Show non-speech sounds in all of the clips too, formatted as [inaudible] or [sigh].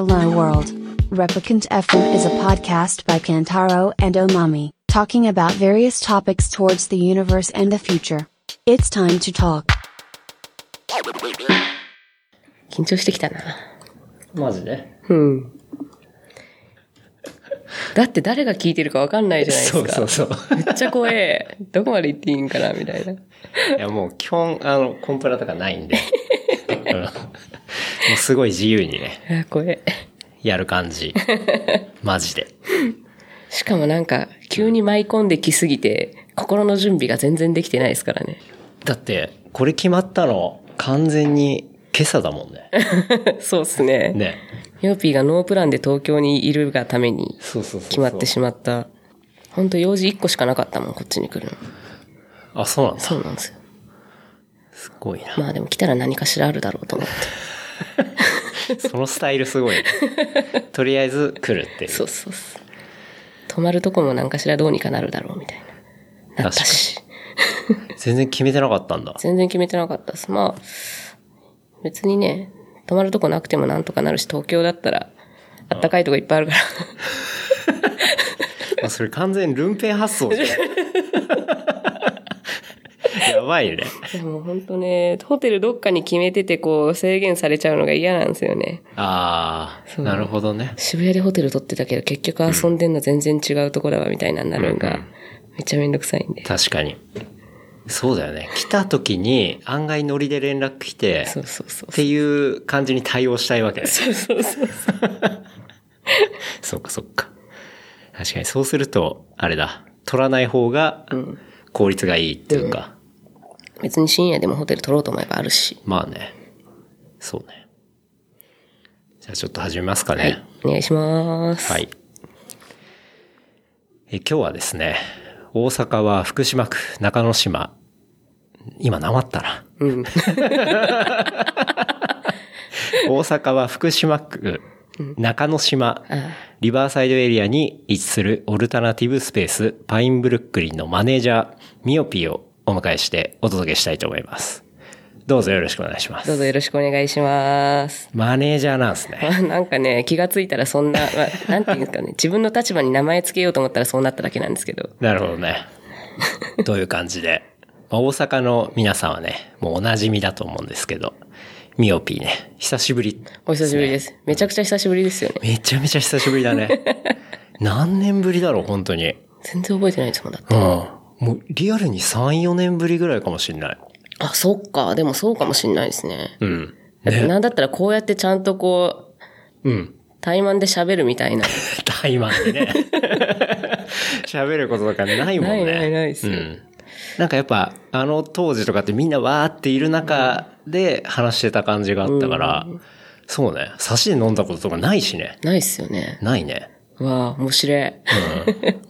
Hello World. Replicant FM is a podcast by Kantaro and Omami, talking about various topics towards the universe and the future. It's time to talk. 緊張してきたな。マジでうん。だって誰が聞いてるかわかんないじゃないですか。そうそうそう。めっちゃ怖え。どこまで行っていいんかなみたいな。いやもう基本、あの、コンプラとかないんで。うんもうすごい自由にね、あ怖え。やる感じ。[laughs] マジで。しかもなんか、急に舞い込んできすぎて、心の準備が全然できてないですからね。だって、これ決まったの、完全に今朝だもんね。[laughs] そうっすね。ね。ヨーピーがノープランで東京にいるがために。決まってしまった。ほんと用事1個しかなかったもん、こっちに来るの。あ、そうなんだ。そうなんですよ。すごいな。まあでも来たら何かしらあるだろうと思って。[laughs] そのスタイルすごい。とりあえず来るっていう。そうそうそう。泊まるとこも何かしらどうにかなるだろうみたいな。なったし。全然決めてなかったんだ。全然決めてなかったです。まあ、別にね、泊まるとこなくてもなんとかなるし、東京だったら、あったかいとこいっぱいあるから。[laughs] まあそれ完全ルンペン発想じゃん。[laughs] やばいね。でも本当ね、ホテルどっかに決めててこう制限されちゃうのが嫌なんですよね。ああ、うなるほどね。渋谷でホテル取ってたけど結局遊んでんの全然違うとこだわみたいなになるんが、めっちゃめんどくさいんで。確かに。そうだよね。来た時に案外ノリで連絡来て、そうそうそうっ。ていう感じに対応したいわけね。そうそうそう。そっかそっか。確かにそうすると、あれだ。取らない方が効率がいいっていうか。別に深夜でもホテル取ろうと思えばあるし。まあね。そうね。じゃあちょっと始めますかね。はい。お願いします。はい。え今日はですね、大阪は福島区中之島。今、なまったな。うん。[laughs] 大阪は福島区中之島、リバーサイドエリアに位置するオルタナティブスペースパインブルックリンのマネージャーミオピーをお迎えしてお届けしたいと思います。どうぞよろしくお願いします。どうぞよろしくお願いします。マネージャーなんですね。あ [laughs] なんかね、気がついたらそんな、まあ、なんていうんですかね、自分の立場に名前つけようと思ったらそうなっただけなんですけど。なるほどね。という感じで。まあ大阪の皆さんはね、もうお馴染みだと思うんですけど、ミオピーね、久しぶり。お久しぶりです。めちゃくちゃ久しぶりですよね。めちゃめちゃ久しぶりだね。[laughs] 何年ぶりだろう、本当に。全然覚えてないですもんだって。うん。もうリアルに3、4年ぶりぐらいかもしれない。あ、そっか。でもそうかもしんないですね。うん。だってなんだったらこうやってちゃんとこう、うん。対マンで喋るみたいな。タイマンでね。[laughs] 喋ることとかないもんね。ないないないですようん。なんかやっぱ、あの当時とかってみんなわーっている中で話してた感じがあったから、そうね。差しで飲んだこととかないしね。ないっすよね。ないね。うわあ面白い。うん。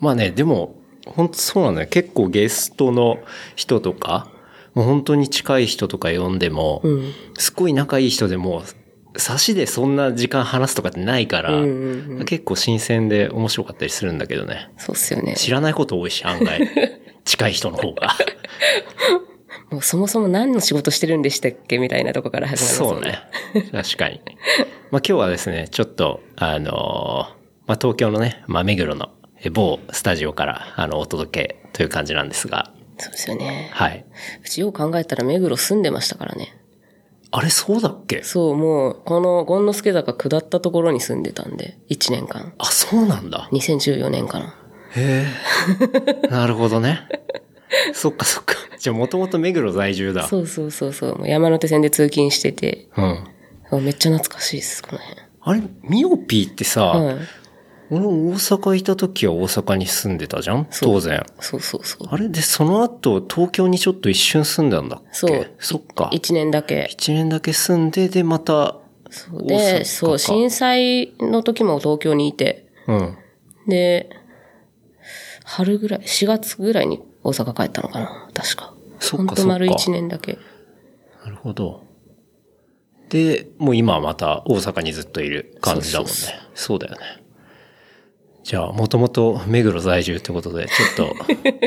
まあね、でも、本当そうなんだよ。結構ゲストの人とか、もう本当に近い人とか呼んでも、うん。すっごい仲いい人でも、差しでそんな時間話すとかってないから、うんうん結構新鮮で面白かったりするんだけどね。そうっすよね。知らないこと多いし、案外。[laughs] 近い人の方が。[laughs] もうそもそも何の仕事してるんでしたっけみたいなとこから始まりますもんそうね。確かに。まあ今日はですね、ちょっと、あのーまあ東京のね、まあ目黒のえ某スタジオから、あの、お届けという感じなんですが、そうですよね。はい。うちよう考えたら目黒住んでましたからね。あれ、そうだっけ？そう、もう、この、権之助坂下ったところに住んでたんで、1年間。あ、そうなんだ。2014年かな。へえ。[laughs] なるほどね。そっかそっか。じゃあもともと目黒在住だ。そうそうそうそう。もう山手線で通勤してて、うん。あめっちゃ懐かしいです、この辺。あれ、ミオピーってさ、はい。俺大阪いた時は大阪に住んでたじゃん？当然。そうそうそう。あれで、その後、東京にちょっと一瞬住んだんだっけ？そうそっか。1年だけ。一年だけ住んで、で、また、そうで、かそう、震災の時も東京にいて、うん。で、春ぐらい、4月ぐらいに大阪帰ったのかな確か。そっかほんと丸そっか1年だけ。なるほど。で、もう今はまた大阪にずっといる感じだもんね。そうだよね。じゃあ、もともと目黒在住ってことで、ちょっ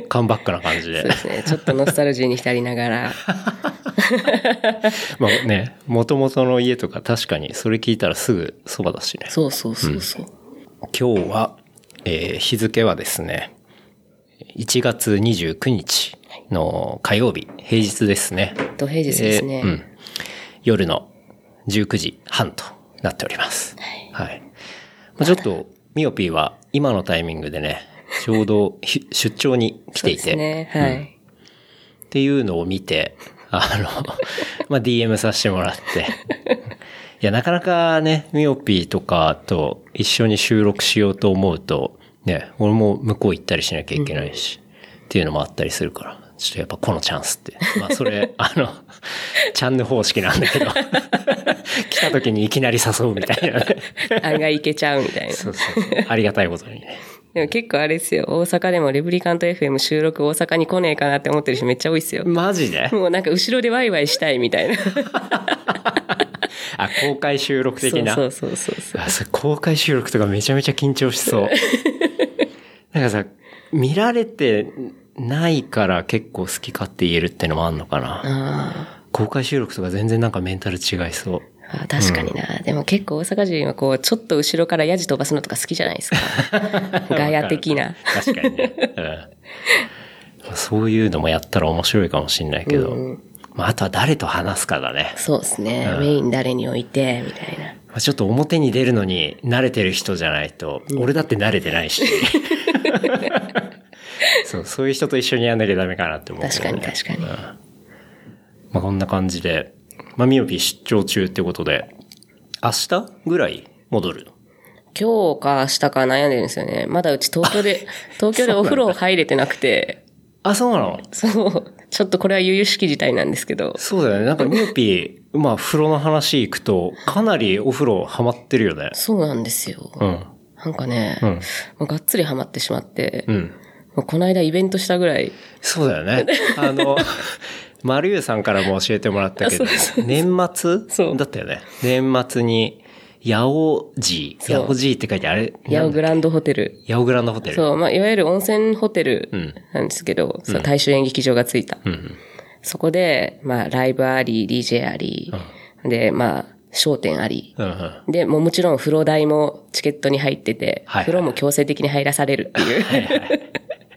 と、[laughs] カムバックな感じでそう。ですね。ちょっとノスタルジーに浸りながら。[laughs] まあね、元々の家とか確かにそれ聞いたらすぐそばだしね。そうそうそうそう。今日は、えー日付はですね、1月29日の火曜日、平日ですね。土平日ですね。えーうん。夜の19時半となっております。はい。まあ、ちょっと、ミオピーは今のタイミングでね、ちょうどひ [laughs] 出張に来ていて、ね。はい。っていうのを見て、あの、[laughs] まあ、DM させてもらって。いや、なかなかね、ミオピーとかと一緒に収録しようと思うと、ね、俺も向こう行ったりしなきゃいけないし、っていうのもあったりするから、ちょっとやっぱこのチャンスって。まあ、それ、あの、チャンネル方式なんだけど、来た時にいきなり誘うみたいなね。[laughs] 案外いけちゃうみたいな。そうそう。ありがたいことにね。でも結構あれですよ。大阪でもレブリカント FM 収録大阪に来ねえかなって思ってる人めっちゃ多いですよ。マジで？もうなんか後ろでワイワイしたいみたいな。あ、公開収録的な？そうそうそうそう。公開収録とかめちゃめちゃ緊張しそう。[laughs] なんかさ、見られてないから結構好き勝手言えるってのもあんのかな？あ公開収録とか全然なんかメンタル違いそう。あ確かにな、でも結構大阪人はこう、ちょっと後ろからヤジ飛ばすのとか好きじゃないですか。[laughs] ガヤ的な。確かにね。うん。そういうのもやったら面白いかもしんないけど。まあ、あとは誰と話すかだね。そうですね。メイン誰に置いて、みたいな。まあちょっと表に出るのに慣れてる人じゃないと、俺だって慣れてないし。[laughs] そう、そういう人と一緒にやんなきゃダメかなって思うね、確かに確かに。まあ、こんな感じで、まあ、ミオピー出張中ってことで、明日ぐらい戻るの？今日か明日か悩んでるんですよね。まだうち東京で、[laughs] 東京でお風呂入れてなくて、あ、そうなの？そう。ちょっとこれは悠々しき事態なんですけど。そうだよね。なんかミオピー、まあ、風呂の話行くと、かなりお風呂ハマってるよね。そうなんですよ。うん。なんかね、うんもうがっつりハマってしまって、うん。もうこの間イベントしたぐらい、そうだよね。あの、[laughs] マルユさんからも教えてもらったけど年末？そうだったよね。年末に、ヤオジー、そうヤオジーって書いてあれ？ヤオグランドホテル。ヤオグランドホテル。そう、まあ、いわゆる温泉ホテルんなんですけど、その大衆演劇場がついた。うん。そこで、まあ、ライブあり、DJ あり、で、まあ、商店あり。うんうん。で、もうもちろん風呂代もチケットに入ってて、はいはい風呂も強制的に入らされるっていう。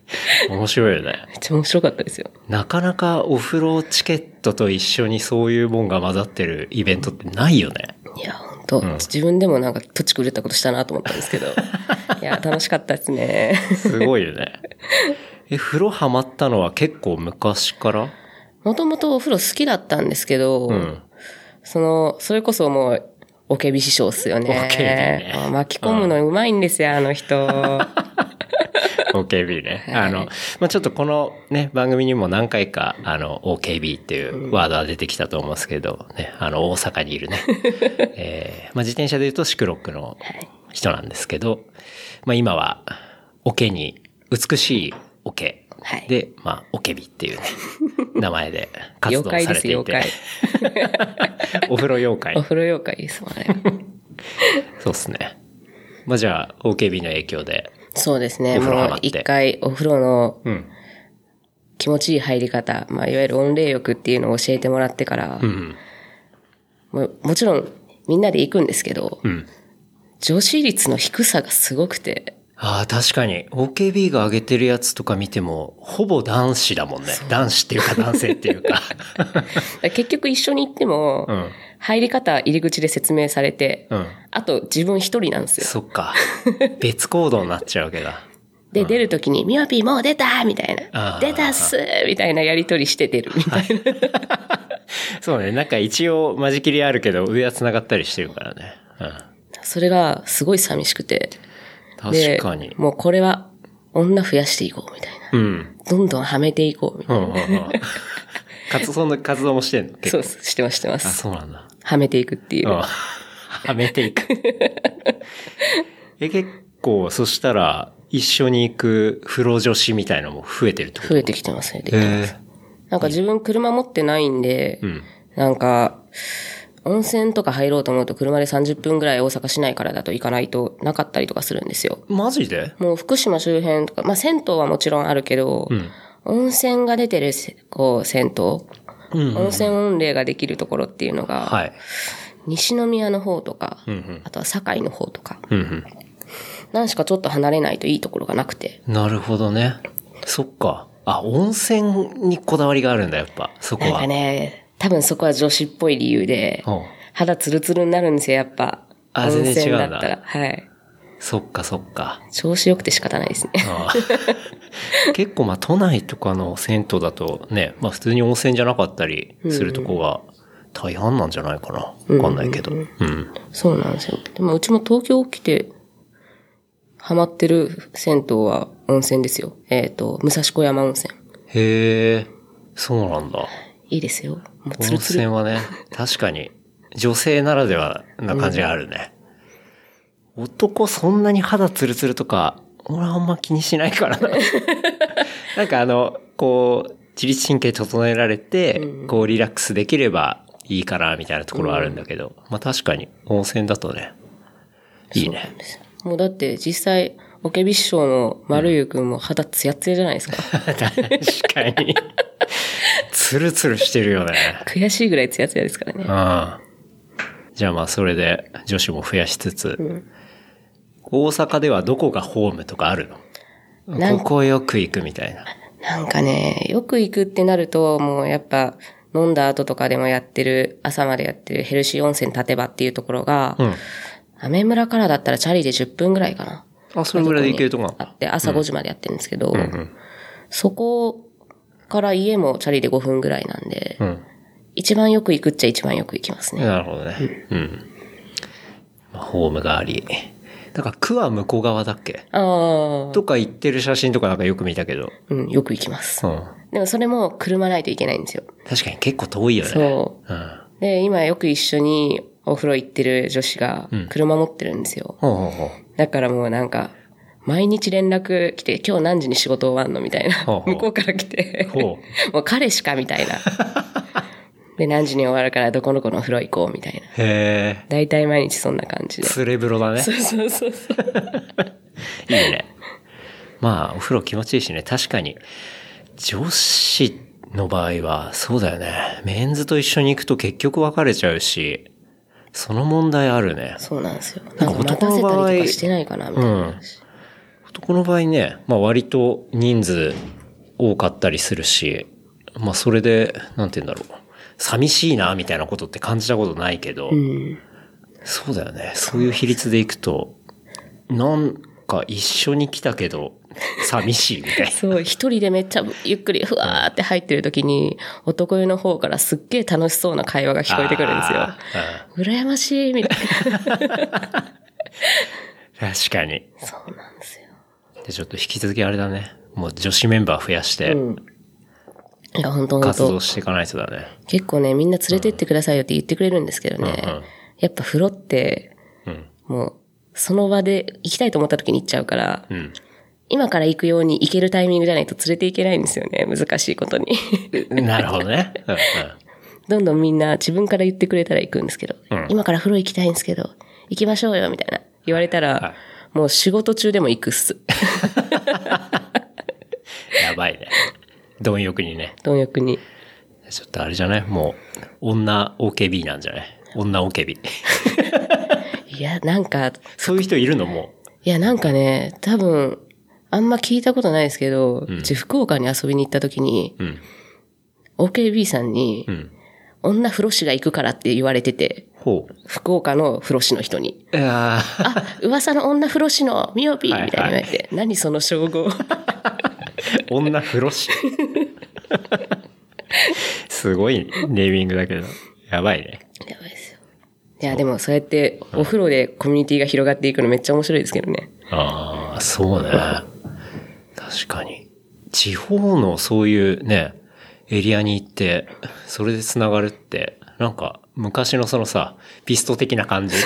[laughs] 面白いよね。めっちゃ面白かったですよ。なかなかお風呂チケットと一緒にそういうもんが混ざってるイベントってないよね。いや、本当、自分でもなんか土地狂ったことしたなと思ったんですけど。[laughs] いや、楽しかったですね。すごいよね。[laughs] え、風呂ハマったのは結構昔から？もともとお風呂好きだったんですけど、うん。その、それこそもう、オケビ師匠っすよね。オケビねあ巻き込むのうまいんですよ、あの人。OKB ね。あの、まあ、ちょっとこのね、番組にも何回か、あの、OKB っていうワードは出てきたと思うんですけど、ね、あの、大阪にいるね。[laughs] えーまあ、自転車で言うとシクロックの人なんですけど、まあ、今は、オケに、美しいオケはいで、まあ、オケビっていうね、[laughs] 名前で活動されていて。[laughs] お風呂妖お怪。風呂妖怪ですもんね。そうっすね。まあ、じゃあ、OKB の影響で。そうですね。もう一回お風呂のうん。気持ちいい入り方、まあ、いわゆる温冷浴っていうのを教えてもらってから、うん。もうもちろんみんなで行くんですけど、うん。女子率の低さがすごくて、ああ、確かに。OKB が上げてるやつとか見ても、ほぼ男子だもんね。男子っていうか男性っていうか。[laughs] 結局一緒に行っても、うん。入り方入り口で説明されて、うん。あと自分一人なんですよ。そっか。[laughs] 別行動になっちゃうわけだ。で、出るときに、ミワピーもう出たみたいな。出たっすみたいなやりとりして出るみたいな。[laughs] そうね。なんか一応、間仕切りあるけど、上は繋がったりしてるからね。うん。それがすごい寂しくて。で確かに。もうこれは女増やしていこうみたいな。うん。どんどんはめていこうみたいうんうんうん。[laughs] 活動、そんな活動もしてんの？そう。してますしてまあ、す。そうなんだ。はめていくっていう。うん。はめていく。え、結構、そしたら、一緒に行く風呂女子みたいのも増えてるってこと？増えてきてますね。へえ。なんか自分車持ってないんで、うん。なんか、温泉とか入ろうと思うと車で30分ぐらい大阪市内からだと行かないとなかったりとかするんですよ。マジで？もう福島周辺とか、まあ銭湯はもちろんあるけど、ん温泉が出てるせこう銭湯温泉御礼ができるところっていうのが、はい。西宮の方とか、んあとは堺の方とか、うんうん。何しかちょっと離れないといいところがなくて。なるほどね。そっか。あ、温泉にこだわりがあるんだ、やっぱ。そこは。なんかね、多分そこは女子っぽい理由でうん、肌ツルツルになるんですよ、やっぱ。あ全然違うんだ温泉だったら。はい。そっかそっか。調子良くて仕方ないですね。ああ結構まあ都内とかの銭湯だとね、まあ普通に温泉じゃなかったりするとこが大半なんじゃないかな。わかんないけど。うん。そうなんですよ。でもうちも東京来て、ハマってる銭湯は温泉ですよ。えっ、と、武蔵小山温泉。へえ、そうなんだ。いいですよ。もうツ温ルツル。泉はね、確かに女性ならではな感じがあるね。男そんなに肌ツルツルとか、俺はあんま気にしないからな。[laughs] なんかあの、こう、自律神経整えられて、こうリラックスできればいいかな、みたいなところはあるんだけど、まあ確かに温泉だとね、いいね。もうだって実際、オケビ師匠の丸湯くんも肌ツヤツヤじゃないですか。[laughs] 確かに。ツルツルしてるよね。悔しいぐらいツヤツヤですからね。うん。じゃあまあそれで女子も増やしつつ、大阪ではどこがホームとかあるの？ここよく行くみたいな。なんかね、よく行くってなると、もうやっぱ、飲んだ後とかでもやってる、朝までやってるヘルシー温泉立場っていうところが、うん。アメ村からだったらチャリで10分ぐらいかな。あ、それぐらいで行けるとこなの？あって、朝5時までやってるんですけど、そこから家もチャリで5分ぐらいなんで、うん。一番よく行くっちゃ一番よく行きますね。なるほどね。うん。まあ、ホームがあり。だから区は向こう側だっけ？ああ、とか行ってる写真とかなんかよく見たけど。うん、よく行きますう。ん。でもそれも車ないといけないんですよ。確かに結構遠いよね。。そううん。で、今よく一緒にお風呂行ってる女子が車持ってるんですよ。ほうほうほう。だからもうなんか、毎日連絡来て、今日何時に仕事終わんの？みたいな。ほうほう向こうから来てほ。[laughs] もう彼しかみたいな。で、何時に終わるからどこの子のお風呂行こうみたいな。へえ。だいたい毎日そんな感じで。スレ風呂だね。そうそうそうそう。[laughs] いいね。まあ、お風呂気持ちいいしね。確かに、女子の場合は、そうだよね。メンズと一緒に行くと結局別れちゃうし、その問題あるね。そうなんですよ。ななんんか男の場合りとかしてないかなみたいな話。男の場合ね、まあ割と人数多かったりするし、まあそれで、なんて言うんだろう。寂しいな、みたいなことって感じたことないけど、うん。そうだよね。そういう比率でいくと、なんか一緒に来たけど、寂しいみたいな。[laughs] そう、一人でめっちゃゆっくりふわーって入ってる時に、男湯の方からすっげえ楽しそうな会話が聞こえてくるんですよあ。羨ましいみたいな。[laughs] 確かに。そうなんですよ。で、ちょっと引き続きあれだね。もう女子メンバー増やして、うん。いや、本当本活動当していかないとだね。結構ね、みんな連れてってくださいよって言ってくれるんですけどね。うんうんやっぱ風呂って、うん。もう、その場で行きたいと思った時に行っちゃうから、うん。今から行くように行けるタイミングじゃないと連れて行けないんですよね。難しいことに。[laughs] なるほどね。うんうんどんどんみんな自分から言ってくれたら行くんですけど、うん今から風呂行きたいんですけど、行きましょうよ、みたいな。言われたら、はもう仕事中でも行くっす。[laughs] やばいね。貪欲にね。貪欲に。ちょっとあれじゃない？もう、女 OKB なんじゃない？女 OKB。[laughs] いや、なんか、そういう人いるの？もいや、なんかね、多分、あんま聞いたことないですけど、うち福岡に遊びに行った時に、う。うん。OKB さんに、うん。女風呂師が行くからって言われてて。福岡の風呂師の人に。あ、噂の女風呂師のミオピはいはいーみたいに言われて、何その称号？女風呂師。すごいネーミングだけど。やばいね。やばいですよ。いや、でもそうやってお風呂でコミュニティが広がっていくのめっちゃ面白いですけどね。ああ、そうね。確かに。地方のそういうね、エリアに行って、それで繋がるって、なんか、昔のそのさ、ピスト的な感じ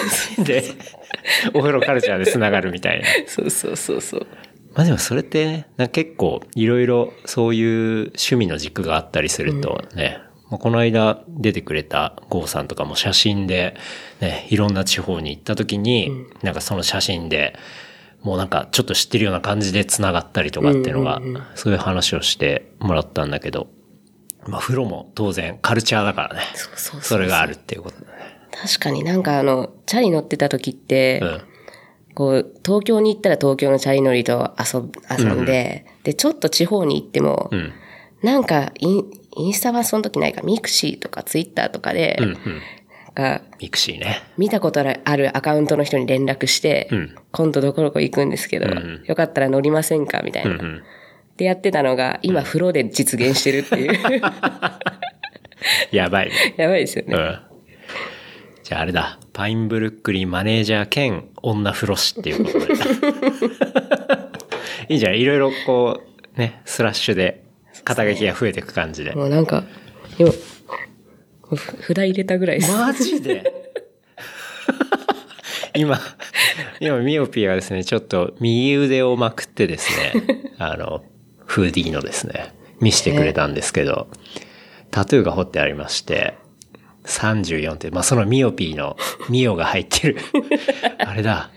で、[laughs] お風呂カルチャーで繋がるみたいな。そうそうそうそう。まあでもそれってね、結構いろいろそういう趣味の軸があったりするとね、まあこの間出てくれた郷さんとかも写真でね、いろんな地方に行った時に、なんかその写真で、もうなんかちょっと知ってるような感じで繋がったりとかっていうのが、そういう話をしてもらったんだけど、まあ風呂も当然カルチャーだからね。そうそうそうそれがあるっていうことだね。確かになんかあの、チャリ乗ってた時って、うん。こう、東京に行ったら東京のチャリ乗りと遊ぶ遊んで、で、ちょっと地方に行っても、うん。なんかイン、インスタはその時ないか、 mixi とかツイッターとかで、うん。うん。 mixi ね。見たことあるアカウントの人に連絡して、うん今度どこどこ行くんですけど、んよかったら乗りませんか？みたいな。うんうん。でやってたのが、今風呂で実現してるっていう。[laughs] やばいね。[laughs] やばいですよね。うん。じゃああれだ。パインブルックリンマネージャー兼女風呂師っていうことで。[laughs] いいじゃん。いろいろこう、ね、スラッシュで肩書きが増えていく感じで。もうなんか、今、ふ札入れたぐらいです。マジで？[laughs] 今、今、ミオピーがですね、ちょっと右腕をまくってですね、[laughs] あの、フーディーのですね、見せてくれたんですけど、タトゥーが彫ってありまして、34って、まあ、そのミオピーのミオが入ってる。[laughs] あれだ。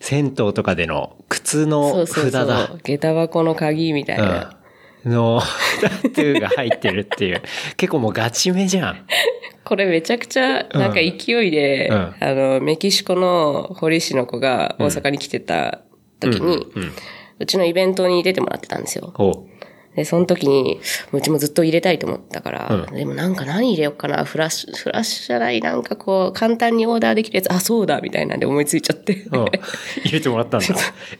銭湯とかでの靴そのうそう札だ。そう。下駄箱の鍵みたいな。うん。のタトゥーが入ってるっていう。結構もうガチめじゃん。これめちゃくちゃ、なんか勢いで、うんあの、メキシコの堀市の子が大阪に来てた時に、うん。うちのイベントに出てもらってたんですよ。で、その時に、うちもずっと入れたいと思ったから、うんでもなんか何入れようかな、フラッシュ、フラッシュじゃない、なんかこう、簡単にオーダーできるやつ、あ、そうだ、みたいなんで思いついちゃって。うん。入れてもらったんだ。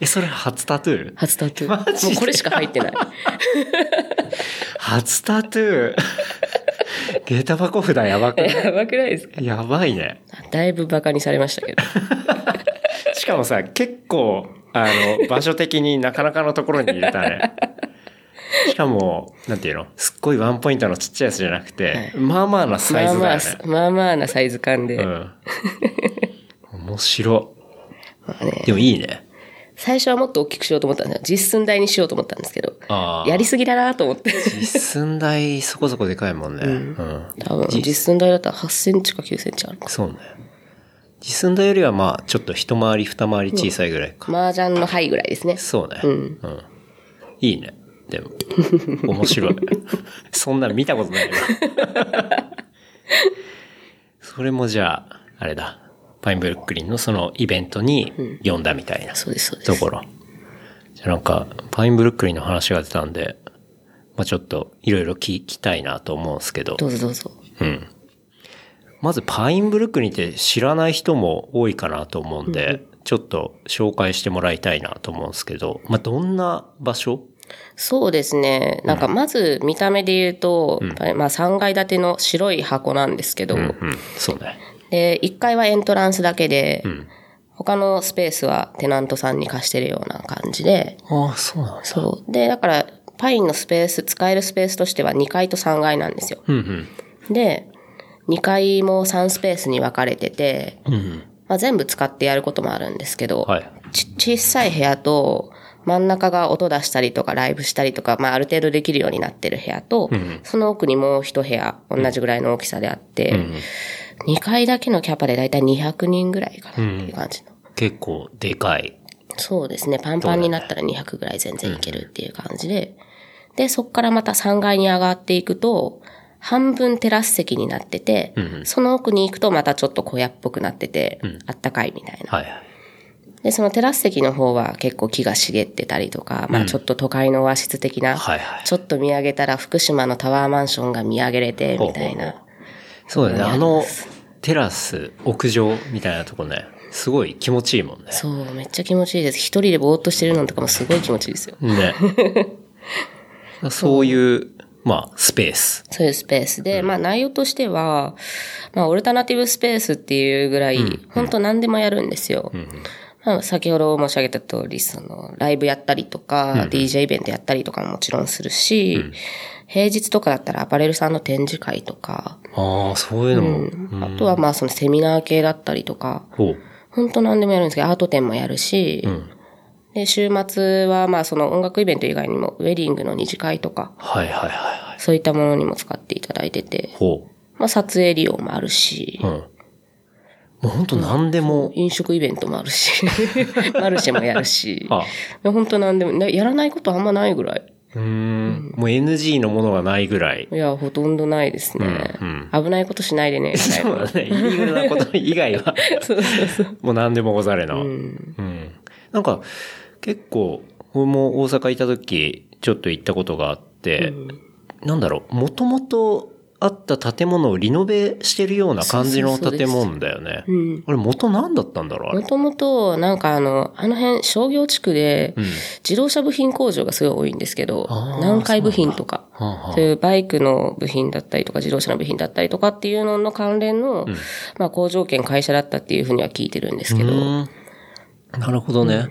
え、それ初タトゥー？初タトゥマー。ジで？もうこれしか入ってない。[laughs] 初タトゥー？[laughs] 下駄箱札やばくない？[laughs] やばくないですか？やばいね。だいぶバカにされましたけど。しかもさ、結構、あの、場所的になかなかのところに入れたね。[laughs] しかも、なんていうの？すっごいワンポイントのちっちゃいやつじゃなくて、まあまあなサイズだよね。まあまあ、まあまあなサイズ感で。うん。面白。まあねでもいいね。最初はもっと大きくしようと思ったんですよ。実寸大にしようと思ったんですけど。ああ。やりすぎだなと思って。実寸大そこそこでかいもんね。うん。多分、実寸大だったら8センチか9センチあるか。そうね。実寸大よりはまあ、ちょっと一回り二回り小さいぐらいか。麻雀の範囲ぐらいですね。そうね。うんうん。いいね。でも、面白い。[laughs] そんなの見たことないな。[laughs] それもじゃあ、あれだ。パインブルックリンのそのイベントに呼んだみたいなそうです、そうです。ところ。じゃあなんか、パインブルックリンの話が出たんで、まあちょっといろいろ聞きたいなと思うんですけど。どうぞどうぞ。うん。まずパインブルックリンって知らない人も多いかなと思うんで、ちょっと紹介してもらいたいなと思うんですけど、まあどんな場所そうですね。なんかまず見た目で言うと、まあ3階建ての白い箱なんですけど、うん、そうね。で、1階はエントランスだけで、ん他のスペースはテナントさんに貸してるような感じで、ああ、そうなんだ。そう。で、だから、パインのスペース、使えるスペースとしては2階と3階なんですよ。うんで、2階も3スペースに分かれてて、うん。うんまあ、全部使ってやることもあるんですけど、はい。ち小さい部屋と、真ん中が音出したりとかライブしたりとか、まあある程度できるようになってる部屋と、その奥にもう一部屋、同じぐらいの大きさであって、2階だけのキャパでだいたい200人ぐらいかなっていう感じの。結構でかい。そうですね。パンパンになったら200ぐらい全然いけるっていう感じで。で、そこからまた3階に上がっていくと、半分テラス席になってて、その奥に行くとまたちょっと小屋っぽくなってて、あったかいみたいな。はいはい。で、そのテラス席の方は結構木が茂ってたりとか、まあちょっと都会のオアシス的な、はいはいちょっと見上げたら福島のタワーマンションが見上げれて、みたいほうほうな。そうだね。あの、テラス、屋上みたいなとこね、すごい気持ちいいもんね。そう、めっちゃ気持ちいいです。一人でぼーっとしてるのとかもすごい気持ちいいですよ。ね。[laughs] そういう、まあ、スペース。そういうスペースで、まあ内容としては、まあオルタナティブスペースっていうぐらい、本当何でもやるんですよ。まあ、先ほど申し上げた通り、その、ライブやったりとか、DJ イベントやったりとかももちろんするし、平日とかだったらアパレルさんの展示会とか、ああ、そういうのも。あとはまあそのセミナー系だったりとか、ほう。本当何でもやるんですけど、アート展もやるし、で、週末はまあその音楽イベント以外にも、ウェディングの二次会とか、はいはいはいはい。そういったものにも使っていただいてて、ほまあ撮影利用もあるし、う。うん。もう本当何でも、飲食イベントもあるし、[laughs] マルシェもやるし、あ本当何でも、なやらないことあんまないぐらい。うーん。もう NG のものがないぐらい。いや、ほとんどないですね。うん危ないことしないでね。そうだね。イリーガルなこと以外は、[laughs] そうそうそう。もう何でもござれな。ううん。ん。なんか、結構、俺も大阪いた時、ちょっと行ったことがあって、なんだろう、もともとあった建物をリノベしてるような感じのそうそうそう建物だよね。うん。あれ元何だったんだろう。もともと、なんかあの、あの辺商業地区でうん、自動車部品工場がすごい多いんですけど、あー南海部品とか、はあはあ。そういうバイクの部品だったりとか、自動車の部品だったりとかっていうのの関連の、まあ工場兼会社だったっていうふうには聞いてるんですけど、うん。なるほどね。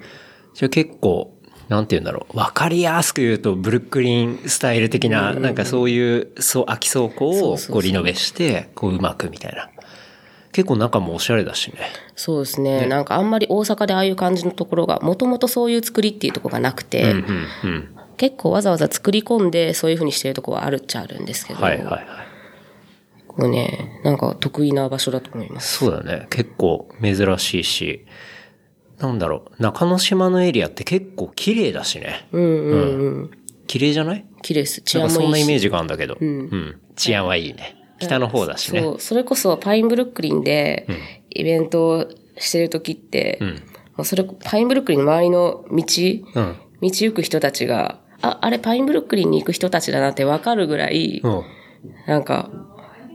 じゃあ結構、なんて言うんだろう。わかりやすく言うと、ブルックリンスタイル的な、なんかそういう、そう、空き倉庫をこうリノベして、こううまくみたいな。結構中もおしゃれだしね。そうですね。なんかあんまり大阪でああいう感じのところが、もともとそういう作りっていうところがなくて、うん、うん。結構わざわざ作り込んでそういうふうにしてるところはあるっちゃあるんですけど、はいはいはい。こうね、なんか得意な場所だと思います。そうだね。結構珍しいし、なんだろう。中之島のエリアって結構綺麗だしね。うんうんうん。綺麗じゃない？綺麗です。治安もいいし。そんなイメージがあるんだけど。うん。治安はいいね。北の方だしね。そう、それこそパインブルックリンでイベントをしてる時って、んもうそれ、パインブルックリンの周りの道、うん。道行く人たちが、あ、あれパインブルックリンに行く人たちだなってわかるぐらい、うん。なんか、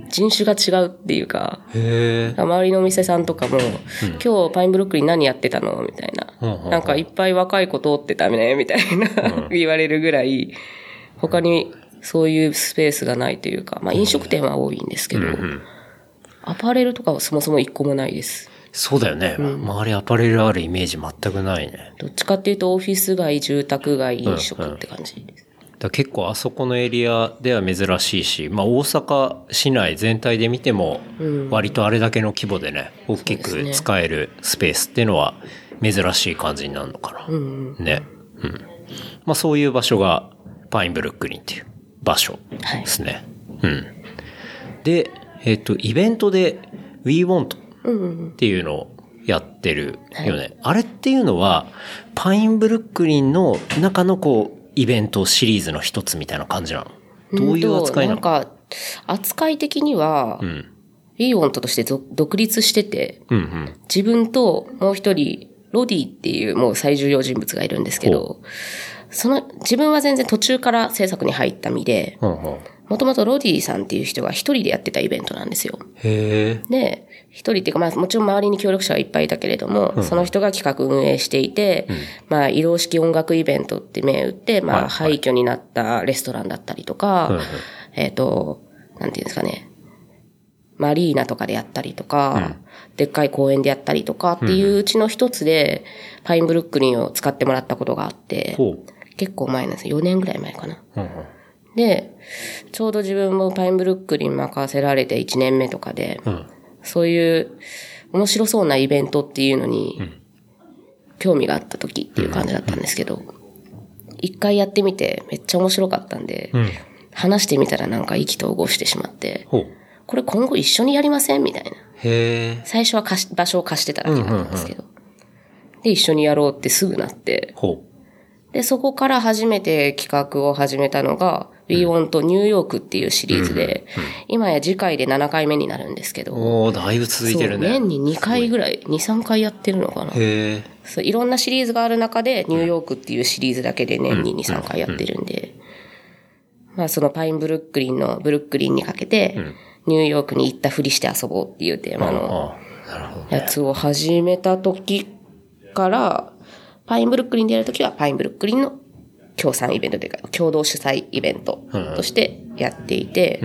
人種が違うっていうか。周りのお店さんとかも、今日パインブルックリン何やってたの？みたいうんうんうな。なんかいっぱい若い子通ってたね、みたいな、言われるぐらい、他にそういうスペースがないというか、まあ飲食店は多いんですけど、アパレルとかはそもそも一個もないです。そうだよね。周りアパレルあるイメージ全くないね。どっちかっていうとオフィス街、住宅街、飲食って感じです。だから結構あそこのエリアでは珍しいし、まあ大阪市内全体で見ても、割とあれだけの規模でね、大きく使えるスペースっていうのは珍しい感じになるのかな。ね。うん。まあそういう場所がパインブルックリンっていう場所ですね。うん。で、えっ、と、イベントで We Want っていうのをやってるよね。あれっていうのは、パインブルックリンの中のこう、イベントシリーズの一つみたいな感じなの？どういう扱いなの？なんか、扱い的には、うん。イーオントとして独独立してて、うんうん。自分ともう一人、ロディっていうもう最重要人物がいるんですけど、その、自分は全然途中から制作に入った身で。もともとロディさんっていう人が一人でやってたイベントなんですよ。へえ。で、一人っていうか、まあもちろん周りに協力者がいっぱいいたけれども、その人が企画運営していて、まあ移動式音楽イベントって銘打って、まあ廃墟になったレストランだったりとか、うんうんえっ、と、なんていうんですかね、マリーナとかでやったりとか、でっかい公園でやったりとかっていううちの一つで、パインブルックリンを使ってもらったことがあって。結構前なんですよ。4年ぐらい前かな。うんうん。で、ちょうど自分もパインブルックリン任せられて1年目とかで、うん。そういう面白そうなイベントっていうのに、興味があった時っていう感じだったんですけど、一回やってみてめっちゃ面白かったんで、うん。話してみたらなんか意気投合してしまって。これ今後一緒にやりませんみたいな。最初は貸し場所を貸してただけだったんですけど。で、一緒にやろうってすぐなって、ほで、そこから初めて企画を始めたのが、We Want ニューヨークっていうシリーズで、今や次回で7回目になるんですけう。ど、おー、だいぶ続いてるね。年に2回ぐらい、2、3回やってるのかな。へえ。そういろんなシリーズがある中で、ニューヨークっていうシリーズだけで年に2、3回やってるんで、まあそのパインブルックリンのブルックリンにかけて、ニューヨークに行ったふりして遊ぼうっていうテーマの。やつを始めた時から、パインブルックリンでやるときはパインブルックリンの協賛イベントというか、共同主催イベントとしてやっていて、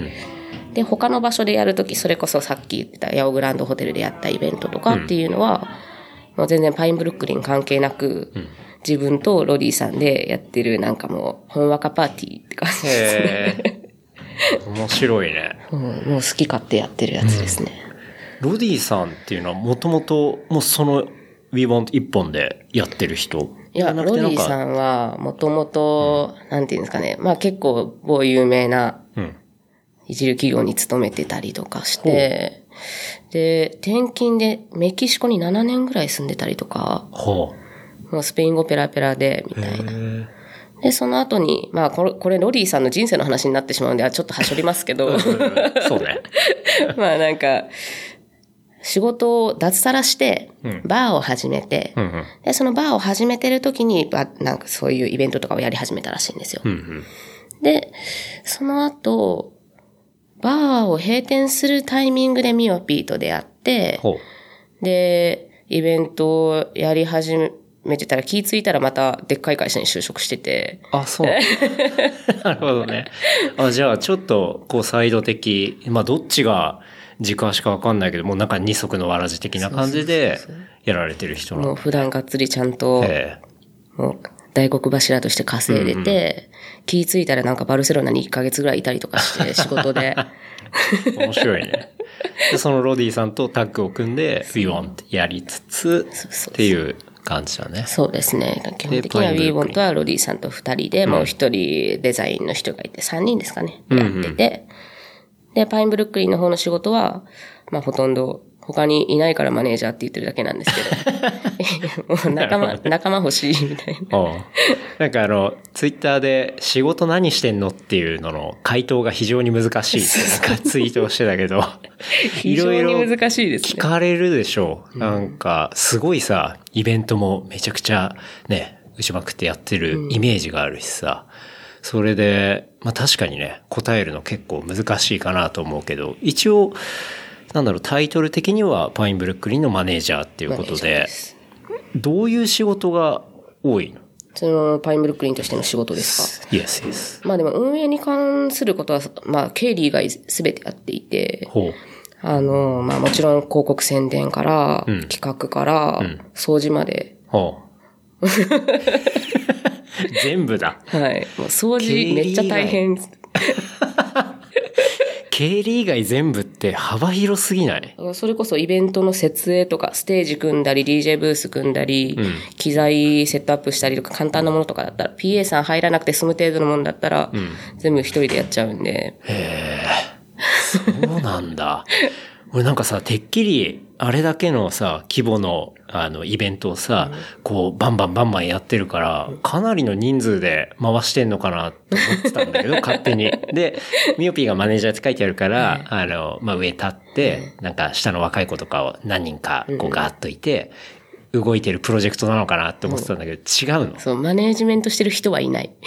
で、他の場所でやるとき、それこそさっき言ってたヤオグランドホテルでやったイベントとかっていうのは、もう全然パインブルックリン関係なく、自分とロディさんでやってるなんかもう、ほんわかパーティーって感じですね。面白いね。うん。もう好き勝手やってるやつですね。ロディさんっていうのはもともと、もうその We Want 一本でやってる人いや、ロディん。さんは、もともと、なんていうんですかね。まあ結構、某有名なうん。一流企業に勤めてたりとかして、で、転勤でメキシコに7年ぐらい住んでたりとか、ほもうスペイン語ペラペラで、みう。たいな。へで、その後に、まあこれ、これロリーさんの人生の話になってしまうんで、ちょっとはしょりますけど、そうね。[laughs] まあなんか、仕事を脱サラしてうん、バーを始めて、うんうん。で、そのバーを始めてる時に、ばなんかそういうイベントとかをやり始めたらしいんですよ。うんうん。で、その後、バーを閉店するタイミングでミオピーと出会って。で、イベントをやり始めてたら気ぃついたらまたでっかい会社に就職してて、あ、そう。[laughs] なるほどね。あ、じゃあちょっと、こう、サイド的、まあ、どっちが軸足かわかんないけど、もうなんか二足のわらじ的な感じで、やられてる人なの。もう普段がっつりちゃんと、えもう大黒柱として稼いでて、気ぃついたらなんかバルセロナに1ヶ月ぐらいいたりとかして、[laughs] 仕事で。え面白いね。で、そのロディさんとタッグを組んで、We Want やりつつ、そうそうっていう感じだね。そうですね。基本的にはパインブルック w リン e とはロディさんと2人で、もう1人デザインの人がいて、3人ですかね。やってて。で、パインブルックリンの方の仕事は、まあほとんど他にいないからマネージャーって言ってるだけなんですけど。[laughs] 仲間、仲間欲しいみたいな。うんなんかあの、ツイッターで仕事何してんのっていうのの回答が非常に難しいなんかツイートをしてたけど、[laughs] 非常に難しいです聞ね。かれるでしょう。なんか、すごいさ、イベントもめちゃくちゃね、打ちまくってやってるイメージがあるしさ、それで、まあ確かにね、答えるの結構難しいかなと思うけど、一応、なんだろう、タイトル的にはパインブルックリンのマネージャーっていうことでどういう仕事が多いの？そのパインブルックリンとしての仕事ですか ?Yes, yes. まあでも運営に関することは、まあ経理以外全てやっていて。あの、まあもちろん広告宣伝から、うん企画から、ん掃除まで。[laughs] 全部だ。はい。もう掃除めっちゃ大変。経理以外全部って幅広すぎない？それこそイベントの設営とか、ステージ組んだり、DJ ブース組んだり、うん機材セットアップしたりとか、簡単なものとかだったら、PA さん入らなくて済む程度のものだったら、全部一人でやっちゃうんで、そうなんだ。[laughs] 俺なんかさ、てっきり、あれだけのさ、規模の、あの、イベントをさ、こう、バンバンバンバンやってるから、かなりの人数で回してんのかなって思ってたんだけど、[laughs] 勝手に。で、ミオピーがマネージャーって書いてあるから、あの、まあ、上立って、なんか下の若い子とかを何人か、こう、ガーッといて、動いてるプロジェクトなのかなって思ってたんだけど、違うの？そう、マネージメントしてる人はいない。[laughs]